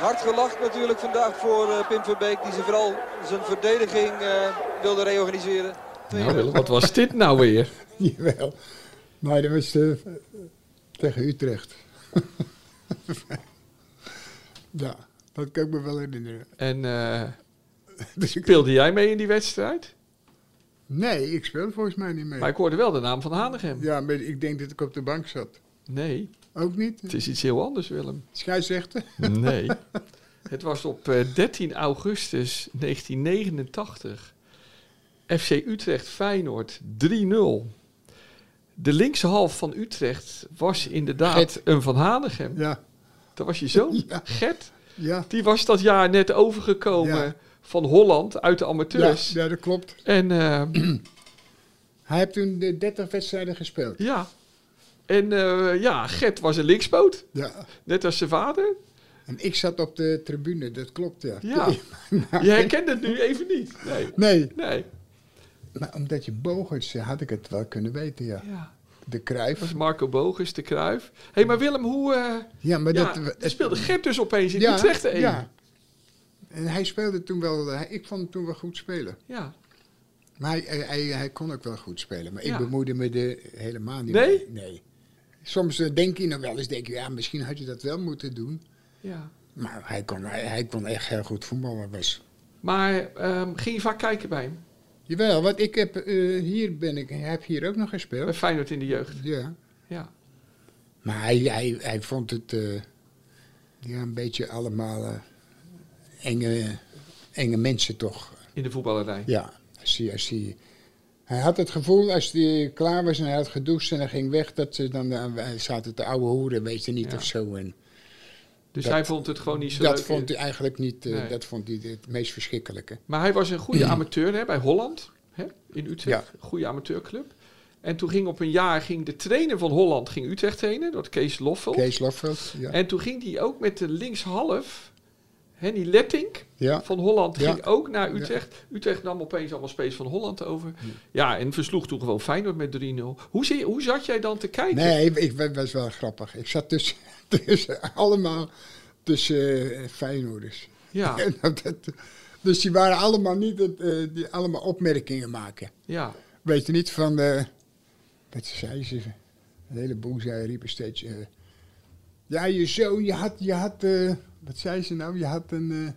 Hard gelacht natuurlijk vandaag voor uh, Pim Verbeek. Die ze vooral zijn verdediging uh, wilde reorganiseren.
Nou, Willem, wat was dit nou weer?
Jawel. Maar dat was uh, tegen Utrecht. ja, dat kan ik me wel herinneren.
En dus speelde jij mee in die wedstrijd?
Nee, ik speelde volgens mij niet mee.
Maar ik hoorde wel de naam van Hanegem.
Ja, maar ik denk dat ik op de bank zat.
Nee.
Ook niet?
Het is iets heel anders, Willem.
Scheidsrechter?
Nee. Het was op uh, 13 augustus 1989. FC Utrecht Feyenoord 3-0. De linkse half van Utrecht was inderdaad
Gert.
een Van Hanegem.
Ja.
Dat was je zoon,
Ja.
Gert.
Ja.
Die was dat jaar net overgekomen
Ja.
van Holland uit de amateurs.
ja, dat klopt.
En eh,
Hij heeft toen de 30 wedstrijden gespeeld.
ja. En eh, ja, Gert was een linkspoot.
Ja.
Net als zijn vader.
En ik zat op de tribune, dat klopt, ja.
Ja. Je herkent het nu even niet. Nee.
Nee,
Nee.
Maar omdat je Bogers, had ik het wel kunnen weten, ja.
Ja.
De
Dat
Kruif.
was Marco Bogus, de Kruif. Hé, hey, maar Willem, hoe... eh
Ja, maar
ja,
dat...
er speelde Gert dus opeens in
ja,
Utrecht 1.
Ja. En hij speelde toen wel, hij- ik vond hem toen wel goed spelen.
ja.
Maar hij, hij, kon ook wel goed spelen. Maar
Ja.
ik bemoeide me er helemaal niet
Nee?
mee. Nee. Soms eh, denk je nog wel eens, denk je, ja, misschien had je dat wel moeten doen.
ja.
Maar hij kon, hij, hij kon echt heel goed voetballen. Was.
Maar ehm, ging je vaak kijken bij hem?
Jawel, want ik heb, eh, hier ben ik, heb hier ook nog
Bij
gespeeld.
Feyenoord in de jeugd.
Ja.
Ja.
Maar hij, hij, hij vond het eh, ja, een beetje allemaal eh, enge, enge mensen toch.
In de voetballerij.
Ja, als hij, als hij, hij had het gevoel als hij klaar was en hij had gedoucht en hij ging weg, dat ze dan zaten te oude hoeren, weet je niet
Ja.
of zo. En
Dus
Dat-
hij vond het gewoon niet zo
dat
leuk.
vond hij eigenlijk niet, eh,
Nee.
dat vond hij het meest verschrikkelijke.
Maar hij was een goede amateur hè, bij Holland. Hè, in Utrecht.
Ja.
Goede amateurclub. En toen ging op een jaar ging de trainer van Holland ging Utrecht trainen. Dat Kees Loffel.
Kees Lofveld, ja.
En toen ging hij ook met de linkshalf. Henny Lettink
ja.
van Holland
Ja.
ging ook naar Utrecht. Utrecht nam opeens allemaal spelers van Holland over. Ja, en versloeg toen gewoon Feyenoord met 3-0. Hoe, zie, hoe zat jij dan te kijken?
Nee, ik, ik was wel grappig. Ik zat tussen, tussen allemaal tussen Feyenoorders.
Ja,
En dat- dat- dus die waren allemaal niet, eh, die allemaal opmerkingen maken.
ja,
Weet je niet van, eh wat zei ze, een heleboel zei, riepen steeds, eh, ja je zoon, je had, je had wat zei ze nou, je had een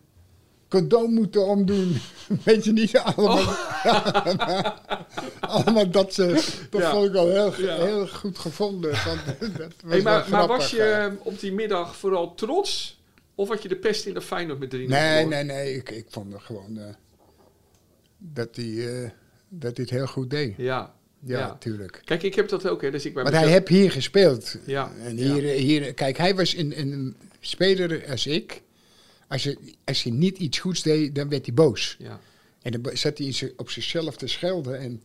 condoom moeten omdoen. Weet je niet, allemaal, allemaal dat ze, dat
Ja.
vond ik wel heel,
Ja.
heel goed gevonden. Van, dat was
Hey, maar, maar was je
eh.
eh, op die middag vooral trots? Of had je de pest in de Feyenoord met 3-0?
Nee, nee, nee, ik, ik vond het gewoon eh, dat hij eh, dat het heel goed deed.
Ja,
Ja,
Ja.
natuurlijk.
kijk, ik heb dat ook, hè. Dus ik bij
Want hij heeft hier gespeeld.
Ja,
En hier, hier, kijk, hij was een, een speler als ik. Als je, als je niet iets goeds deed, dan werd hij boos.
Ja,
En dan zat hij op zichzelf te schelden. En,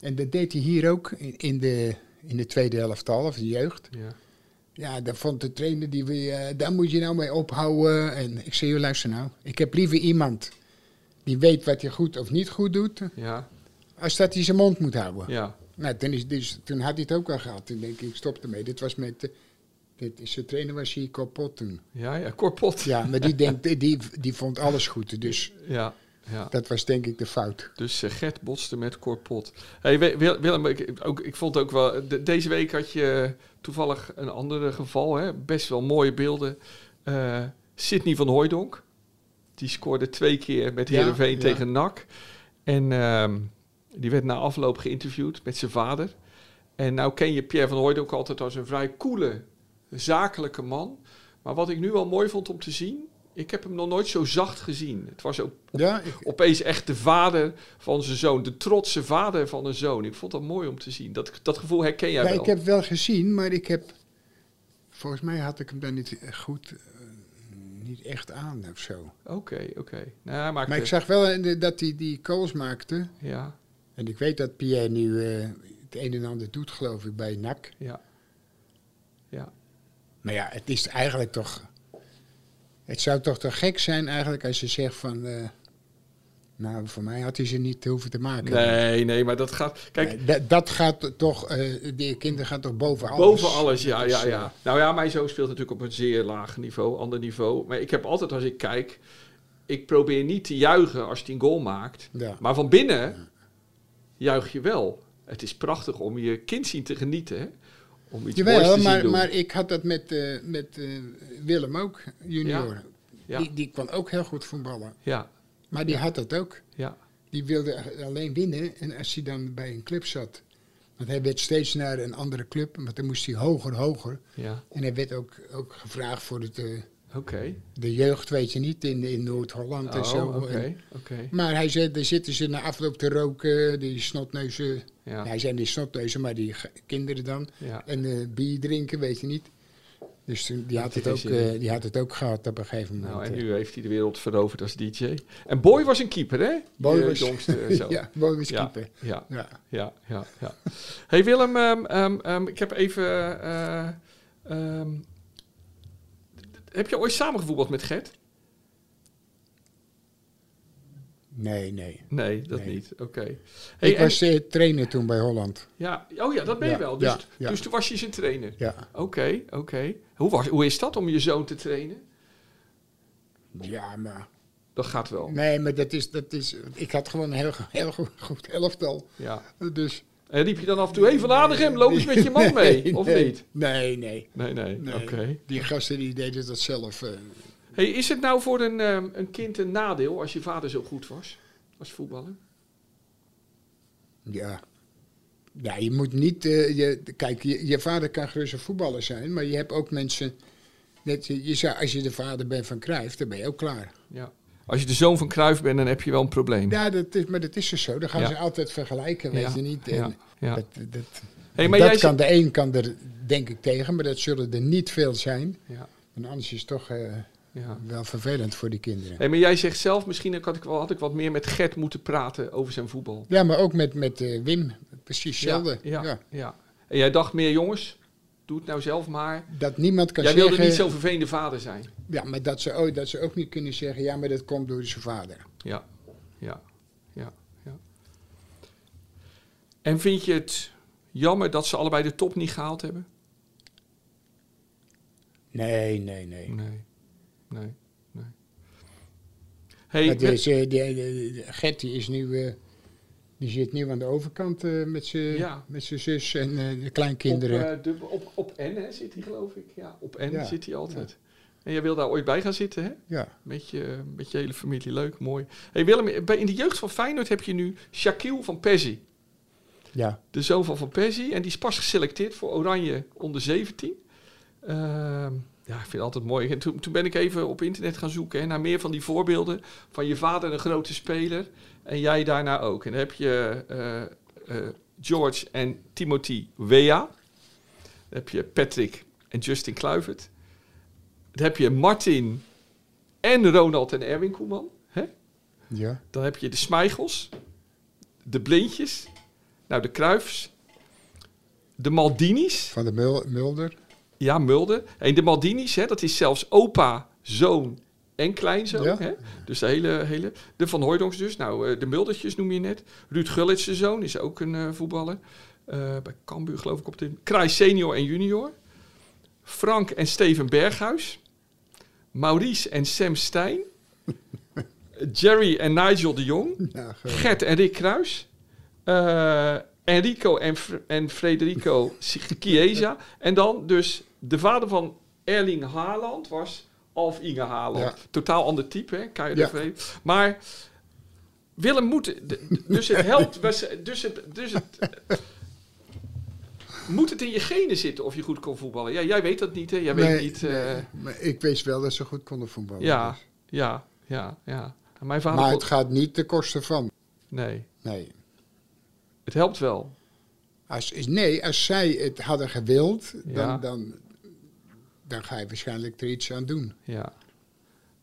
en dat deed hij hier ook in, in, de, in de tweede helft al, of de jeugd.
ja.
Ja, dan vond de trainer die weer, eh, daar moet je nou mee ophouden. En ik zei, luister nou, ik heb liever iemand die weet wat hij goed of niet goed doet,
Ja,
als dat hij zijn mond moet houden.
ja.
Nou, toen, is, dus, toen had hij het ook al gehad. Toen denk ik, ik stop ermee. Dit was met, dit, zijn trainer was hier kapot toen.
Ja, ja, korpot.
Ja, maar die, denkt, die, die, die vond alles goed. Dus
Ja, ja.
dat was denk ik de fout.
Dus eh, Gert botste met Korpot. Hey, Wi- Wil- Willem, ik, ook, ik vond ook wel... de- deze week had je toevallig een ander geval. Hè? Best wel mooie beelden. Eh Sidney van Hooijdonk. Die scoorde twee keer met Heerenveen
ja.
tegen NAC. En ehm, die werd na afloop geïnterviewd met zijn vader. En nou ken je Pierre van Hooijdonk altijd als een vrij coole, zakelijke man. Maar wat ik nu wel mooi vond om te zien... Ik heb hem nog nooit zo zacht gezien. Het was ook
Ja, ik,
opeens echt de vader van zijn zoon. De trotse vader van een zoon. Ik vond dat mooi om te zien. Dat, dat gevoel herken jij
ja,
wel.
ik heb wel gezien, maar ik heb... Volgens mij had ik hem dan niet goed... eh, niet echt aan of zo.
Oké, oké. Nou.
Maar ik zag wel dat hij die calls maakte.
Ja,
En ik weet dat Pierre nu eh, het een en ander doet, geloof ik, bij NAC.
ja.
Maar ja, het is eigenlijk toch... Het zou toch te gek zijn eigenlijk als je zegt van... eh, nou, voor mij had hij ze niet hoeven te maken.
Nee, nee, maar dat gaat... Kijk,
Nee, dat, gaat toch, eh die kinderen gaan toch boven alles.
Boven alles, ja, ja,
eh,
ja. Nou ja, mijn zoon speelt natuurlijk op een zeer laag niveau, ander niveau. Maar ik heb altijd als ik kijk, ik probeer niet te juichen als hij een goal maakt.
Ja.
Maar van binnen juich je wel. Het is prachtig om je kind zien te genieten, hè? Om iets moois
Jawel,
te
maar,
doen.
maar ik had dat met, eh, met eh, Willem ook, junior.
Ja.
Die, die kon ook heel goed voetballen.
Ja,
Maar die had dat ook.
ja,
Die wilde alleen winnen. En als hij dan bij een club zat. Want hij werd steeds naar een andere club. Want dan moest hij hoger, hoger.
ja.
En hij werd ook, ook gevraagd voor het, eh,
Oké.
de jeugd, weet je niet, in, in Noord-Holland en
Oh,
zo.
oké, oké.
Maar hij zei, daar zitten ze na afloop te roken, die snotneuzen.
Ja,
Hij zijn die snotneuzen, maar die kinderen dan.
ja.
En eh, bier drinken, weet je niet. Dus die, had het ook,
eh,
die had het ook gehad op een gegeven moment.
Nou, en
eh.
nu heeft hij de wereld veroverd als DJ. En Boy was een keeper, hè?
Boy was-
jongste zo.
ja, mooi was
ja,
keeper.
ja,
Ja.
ja, ja, ja. hey Willem, ehm, ehm, ehm, ik heb even... eh, ehm, heb je ooit samengevoetbald met Gert?
Nee, nee.
Nee, dat
Nee.
niet. Oké. Hey,
ik
en-
was eh, trainer toen bij Holland.
ja, oh ja, dat ben je
Ja,
wel. Dus,
ja, ja.
dus toen was je zijn trainer.
Ja.
Oké, oké. Hoe, was- hoe is dat om je zoon te trainen?
Ja, maar...
Dat gaat wel.
Nee, maar dat is... Dat is ik had gewoon een heel, heel goed, goed elftal.
Ja.
Dus...
En riep je dan af en toe even aan de rem, loop eens met je man mee,
Nee,
of
nee.
niet?
Nee, nee.
Nee, nee,
nee.
oké.
Die gasten die deden dat zelf. eh.
Hey, is het nou voor een, ehm, een kind een nadeel als je vader zo goed was als voetballer?
ja. Ja, je moet niet... eh, je, kijk, je, je vader kan gerust een voetballer zijn, maar je hebt ook mensen... Net, je zou, als je de vader bent van Cruijff, dan ben je ook klaar.
Ja. Als je de zoon van Cruijff bent, dan heb je wel een probleem.
Ja, dat is, maar dat is dus zo. Dan gaan
Ja.
ze altijd vergelijken, weet je niet. En
ja, ja.
Dat, dat,
Hey, maar
dat
jij
kan, de een kan er denk ik tegen, maar dat zullen er niet veel zijn.
Ja,
En anders is het toch eh,
ja.
wel vervelend voor die kinderen.
Hey, maar jij zegt zelf, misschien had ik, wel, had ik wat meer met Gert moeten praten over zijn voetbal.
Ja, maar ook met, met eh, Wim, precies
Ja,
hetzelfde.
ja,
Ja.
ja. En jij dacht meer, jongens, doe het nou zelf maar.
Dat niemand kan
Jij
zeggen...
wilde niet zo'n vervelende vader zijn.
Ja, maar dat ze, ook, dat ze ook niet kunnen zeggen, ja, maar dat komt door zijn vader.
Ja, ja, ja, ja. En vind je het jammer dat ze allebei de top niet gehaald hebben?
Nee, nee, nee.
Nee, nee, nee. Hey,
dus, eh, die, die- die- Gert die is nu, eh, die zit nu aan de overkant eh, met zijn
Ja.
met zijn zus en eh, de kleinkinderen.
Op, eh, de, op, op N hè, zit hij, geloof ik. Ja, op N
Ja,
zit hij altijd. En jij wil daar ooit bij gaan zitten, hè?
ja.
Met je, met je hele familie. Leuk, mooi. Hey Willem, bij- in de jeugd van Feyenoord heb je nu Shaquille van Persie.
ja.
De zoon van Van Persie. En die is pas geselecteerd voor Oranje onder 17. Ehm, ja, ik vind het altijd mooi. En toen, toen ben ik even op internet gaan zoeken hè, naar meer van die voorbeelden. Van je vader een grote speler. En jij daarna ook. En dan heb je eh, eh, George en Timothy Weah. Dan heb je Patrick en Justin Kluivert. Dan heb je Martin en Ronald en Erwin Koeman. Hè?
ja.
Dan heb je de Smijgels, de Blindjes, nou de Kruifs, de Maldinis,
Van de Mul- Mulder.
ja Mulder. En de Maldinis, hè, dat is zelfs opa, zoon en kleinzoon.
Ja.
Hè? Dus de hele, hele, de Van Hooijdonks dus, nou eh, de Muldertjes noem je net. Ruud Gullitsen zoon is ook een eh, voetballer. Eh, bij Cambuur geloof ik op de... Kraai senior en junior. Frank en Steven Berghuis. Maurice en Sam Stijn. Jerry en Nigel de Jong.
Ja, ge-
Gert en Rick Kruis. Enrico en, Fr- en Frederico Chiesa. En dan dus de vader van Erling Haaland was Alf Inge Haaland.
Ja.
Totaal ander type, hè? Kan je
Ja.
dat weten? Maar Willem moet... Dus het helpt... Dus het, dus het, moet het in je genen zitten of je goed kon voetballen? Ja, jij weet dat niet, hè? Jij weet niet... eh,
maar ik wist wel dat ze goed konden voetballen.
ja,
dus.
ja, ja, ja. En Mijn vader...
Maar het gaat niet ten koste van.
Nee,
Nee.
het helpt wel.
Als, nee, als zij het hadden gewild, dan,
Ja.
dan, dan ga je waarschijnlijk er iets aan doen.
Ja.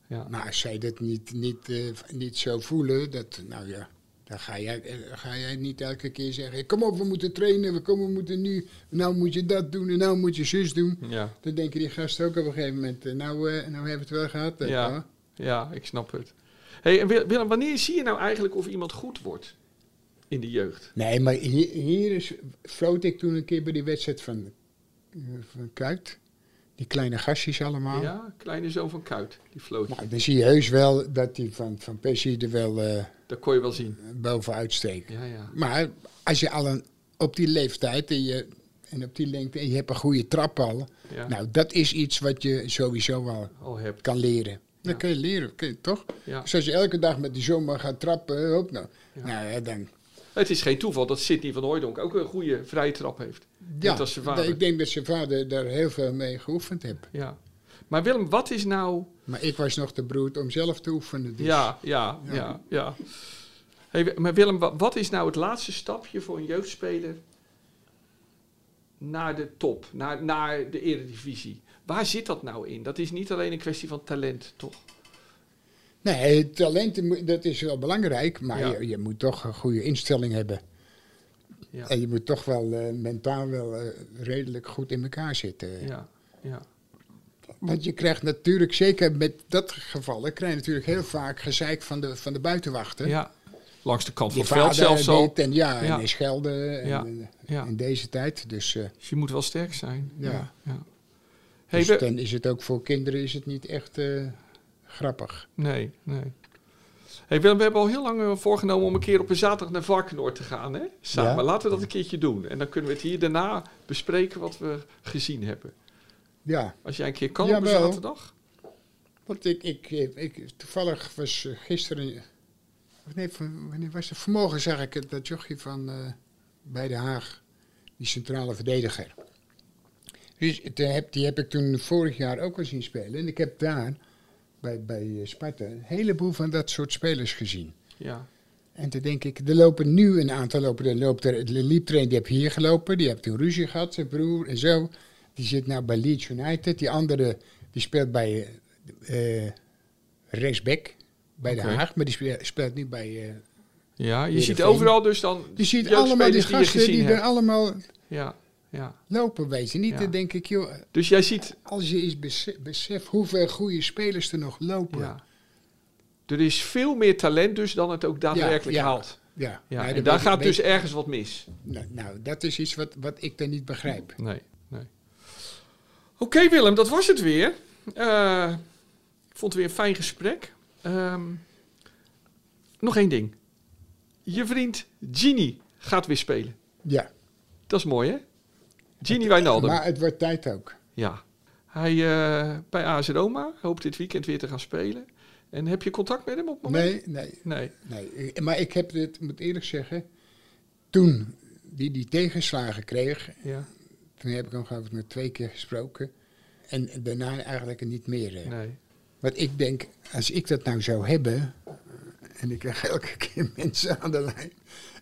Ja.
Maar als zij dat niet, niet, eh, niet zo voelen, dat, nou ja. Dan ga jij, eh, ga jij niet elke keer zeggen, kom op, we moeten trainen, we, komen, we moeten nu, nou moet je dat doen en nou moet je zus doen.
Ja,
Dan denken die gasten ook op een gegeven moment, eh, nou, eh, nou hebben we het wel gehad. eh,
Ja. ja, ik snap het. Hey, Willem, wanneer zie je nou eigenlijk of iemand goed wordt in de jeugd?
Nee, maar hier, hier is, floot ik toen een keer bij die wedstrijd van, van Kuit. Die kleine gastjes allemaal.
Ja, kleine zoon van Kuit, die floot.
Nou, dan zie je heus wel dat die van, van Persie er wel eh,
Dat kon je wel zien.
bovenuit steekt.
Ja, ja.
Maar als je al een, op die leeftijd en, je, en op die lengte en je hebt een goede trap al.
ja.
Nou, dat is iets wat je sowieso wel
Al hebt.
kan leren. Dat
Ja.
kun je leren, kun je, toch?
Ja.
Dus als je elke dag met die zomer gaat trappen, nou, nou ja, dan...
Het is geen toeval dat Sidney van Hooijdonk ook een goede vrije trap heeft.
Ja,
als zijn vader.
ik denk dat zijn vader daar heel veel mee geoefend heeft.
Ja. Maar Willem, wat is nou...
Maar ik was nog te broed om zelf te oefenen. Dus.
Ja, ja, ja,
Ja.
ja. Hey, maar Willem, wa- wat is nou het laatste stapje voor een jeugdspeler naar de top, naar, naar de eredivisie? Waar zit dat nou in? Dat is niet alleen een kwestie van talent, toch?
Nee, talenten, moet- dat is wel belangrijk, maar
Ja.
je, je moet toch een goede instelling hebben.
Ja.
En je moet toch wel eh, mentaal wel eh, redelijk goed in elkaar zitten.
Ja, ja,
Want je krijgt natuurlijk, zeker met dat gevallen, krijg je natuurlijk heel vaak gezeik van de, van de buitenwachten.
ja. Langs de kant van het veld zelfs al.
en ja,
Ja.
en in Schelden en,
Ja.
eh,
Ja.
in deze tijd. Dus,
Dus je moet wel sterk zijn.
Ja.
Ja. Hey,
dus dan is het ook voor kinderen is het niet echt grappig.
Nee, nee. Hey Willem, we hebben al heel lang eh, voorgenomen om een keer op een zaterdag naar Varkenoord te gaan. Hè? Samen.
Ja.
Laten we dat een keertje doen. En dan kunnen we het hier daarna bespreken wat we gezien hebben.
Ja,
Als jij een keer kan op een zaterdag.
want ik, ik, ik, toevallig was eh, gisteren, nee, van, wanneer was het? Vanmorgen zag ik het, dat jochie van eh, bij Den Haag, die centrale verdediger. Dus die heb, die heb ik toen vorig jaar ook al zien spelen. En ik heb daar, bij, bij eh, Sparta, een heleboel van dat soort spelers gezien.
Ja,
En toen denk ik, er lopen nu een aantal lopen. Er loopt er, de lieptrain die heb hier gelopen, die heeft toen ruzie gehad, zijn broer en zo. Die zit nou bij Leeds United. Die andere, die speelt bij eh rechtsback, bij
Oké.
Den Haag. Maar die speelt, nu bij... eh
ja je
Heerenveen.
ziet overal dus dan
je ziet allemaal die gasten die, er allemaal
Ja, ja.
lopen, weet je niet.
Ja.
Dan denk ik, joh,
Dus jij ziet...
als je eens besef, beseft hoeveel goede spelers er nog lopen.
Ja. Er is veel meer talent dus dan het ook daadwerkelijk haalt.
Ja,
Ja, en daar gaat dus ergens wat mis.
Nou, nou, dat is iets wat, wat ik dan niet begrijp.
Nee, nee. Oké Willem, dat was het weer. Eh, ik vond het weer een fijn gesprek. Ehm, nog één ding. Je vriend Gini gaat weer spelen.
Ja,
Dat is mooi hè? Gini Wijnaldum.
maar het wordt tijd ook.
Ja. Hij eh, bij AS Roma hoopt dit weekend weer te gaan spelen. En heb je contact met hem op het moment?
Nee, nee,
Nee.
nee. Maar ik heb het, moet eerlijk zeggen, toen die die tegenslagen kreeg,
Ja,
toen heb ik hem geloof ik nog twee keer gesproken. En daarna eigenlijk niet meer.
nee.
Want ik denk, als ik dat nou zou hebben, en ik krijg elke keer mensen aan de lijn,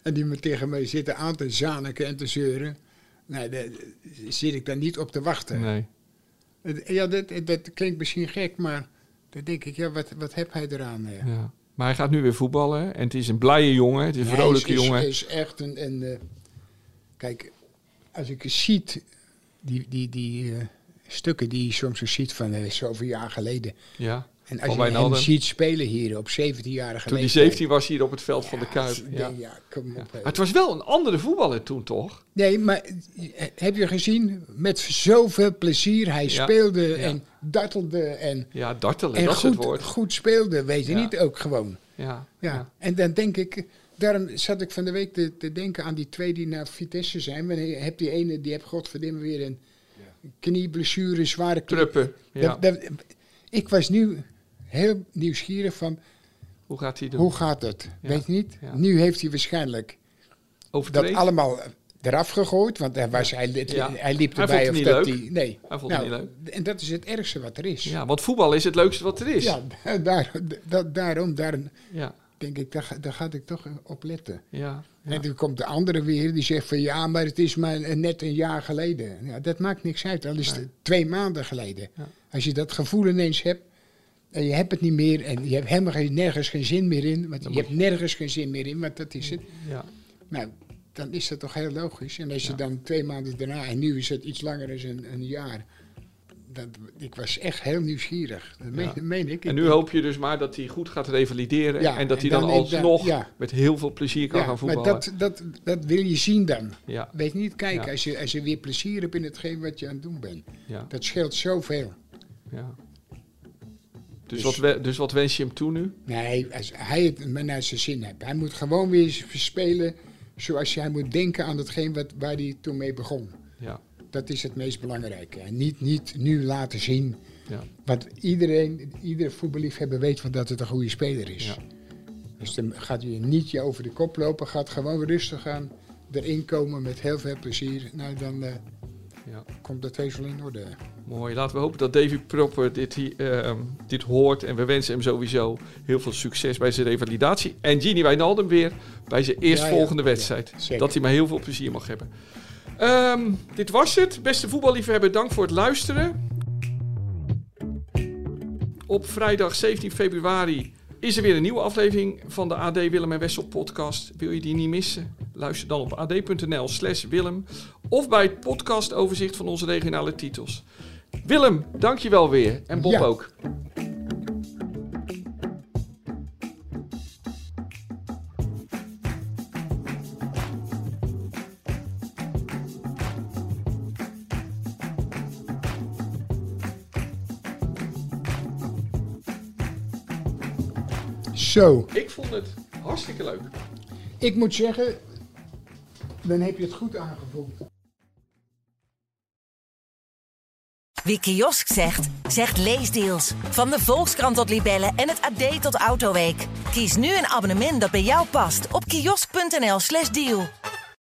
en die me tegen mij zitten aan te zaniken en te zeuren, nou, daar zit ik daar niet op te wachten.
Nee.
Ja, dat, dat klinkt misschien gek, maar dan denk ik, ja, wat, wat heb hij eraan? eh?
Ja. Maar hij gaat nu weer voetballen. En het is een blije jongen. Het is een
Nee,
vrolijke
is,
jongen.
is echt een. een eh, kijk, als ik ziet, die, die, die eh, stukken die je soms ziet van eh, zoveel jaar geleden.
Ja.
En als je hem ziet spelen hier op 17-jarige
Toen hij
leeftijd.
17 was hier op het veld van de Kuip.
Ja,
Ja.
nee, ja, kom op.
Ja. Maar het was wel een andere voetballer toen, toch?
Nee, maar eh, heb je gezien? Met zoveel plezier. Hij
Ja.
speelde
Ja.
en dartelde en,
Ja, dartelen,
en
dat is het
goed,
woord.
goed speelde. Weet je
Ja.
niet ook gewoon.
Ja,
Ja.
ja.
en dan denk ik, daarom zat ik van de week te, te denken aan die twee die naar Vitesse zijn. Maar je hebt die ene, die heeft godverdomme weer een knieblessure, zware knie.
Truppen. Ja.
Dat- dat- ik was nu heel nieuwsgierig van,
Hoe gaat hij doen?
hoe gaat het?
Ja.
Weet je niet?
Ja.
Nu heeft hij waarschijnlijk dat allemaal eraf gegooid, want hij, was, hij, li-
Ja.
hij liep erbij of
niet
dat
leuk.
hij... Nee.
Hij vond het
Nou,
niet
En dat is het ergste wat er is.
Ja, want voetbal is het leukste wat er is.
Ja, daar, dat, daarom, daarom
ja,
denk ik, daar, daar ga ik toch op letten.
ja.
En toen komt de andere weer, die zegt van ja, maar het is maar net een jaar geleden. Ja, dat maakt niks uit, al is het twee maanden geleden. Als je dat gevoel ineens hebt, En je hebt het niet meer en je hebt helemaal geen, nergens geen zin meer in. Want je hebt nergens geen zin meer in, want dat is het.
Ja.
Nou, dan is dat toch heel logisch. En als je dan twee maanden daarna, en nu is het iets langer dan een, een jaar. Dat, ik was echt heel nieuwsgierig. Dat meen,
Ja.
dat meen ik.
En nu hoop je dus maar dat hij goed gaat revalideren.
Ja,
en dat
en
hij dan,
dan
alsnog met heel veel plezier kan
ja,
gaan
maar
voetballen.
dat, dat, dat wil je zien dan. Weet niet, kijk, als, je, als je weer plezier hebt in hetgeen wat je aan het doen bent. Dat scheelt zoveel.
ja. Dus,
Dus-
wat, dus wat wens je hem toe nu?
Nee, als hij het maar naar zijn zin heeft. Hij moet gewoon weer spelen zoals hij moet denken aan hetgeen wat, waar hij toen mee begon.
Ja,
Dat is het meest belangrijke. En niet, niet nu laten zien.
ja,
Want iedereen, iedere voetballiefhebber weet van dat het een goede speler is.
Ja.
Dus dan gaat hij niet je over de kop lopen. Gaat gewoon rustig aan erin komen met heel veel plezier. Nou, dan eh,
ja.
komt dat heus wel in orde.
Mooi. Laten we hopen dat Davy Propper dit, ehm, dit hoort. En we wensen hem sowieso heel veel succes bij zijn revalidatie. En Gini Wijnaldum weer bij zijn eerstvolgende
Ja, ja.
wedstrijd. Dat hij maar heel veel plezier mag hebben. Ehm, dit was het. Beste voetballiefhebber, dank voor het luisteren. Op vrijdag 17 februari is er weer een nieuwe aflevering van de AD Willem en Wessel podcast. Wil je die niet missen? Luister dan op ad.nl slash Willem of bij het podcastoverzicht van onze regionale titels. Willem, dank je wel weer. En Bob
Ja.
ook.
Zo,
Ik vond het hartstikke leuk.
ik moet zeggen, dan heb je het goed aangevoeld.
Wie kiosk zegt, zegt leesdeals. Van de Volkskrant tot Libellen en het AD tot Autoweek. Kies nu een abonnement dat bij jou past op kiosk.nl/slash deal.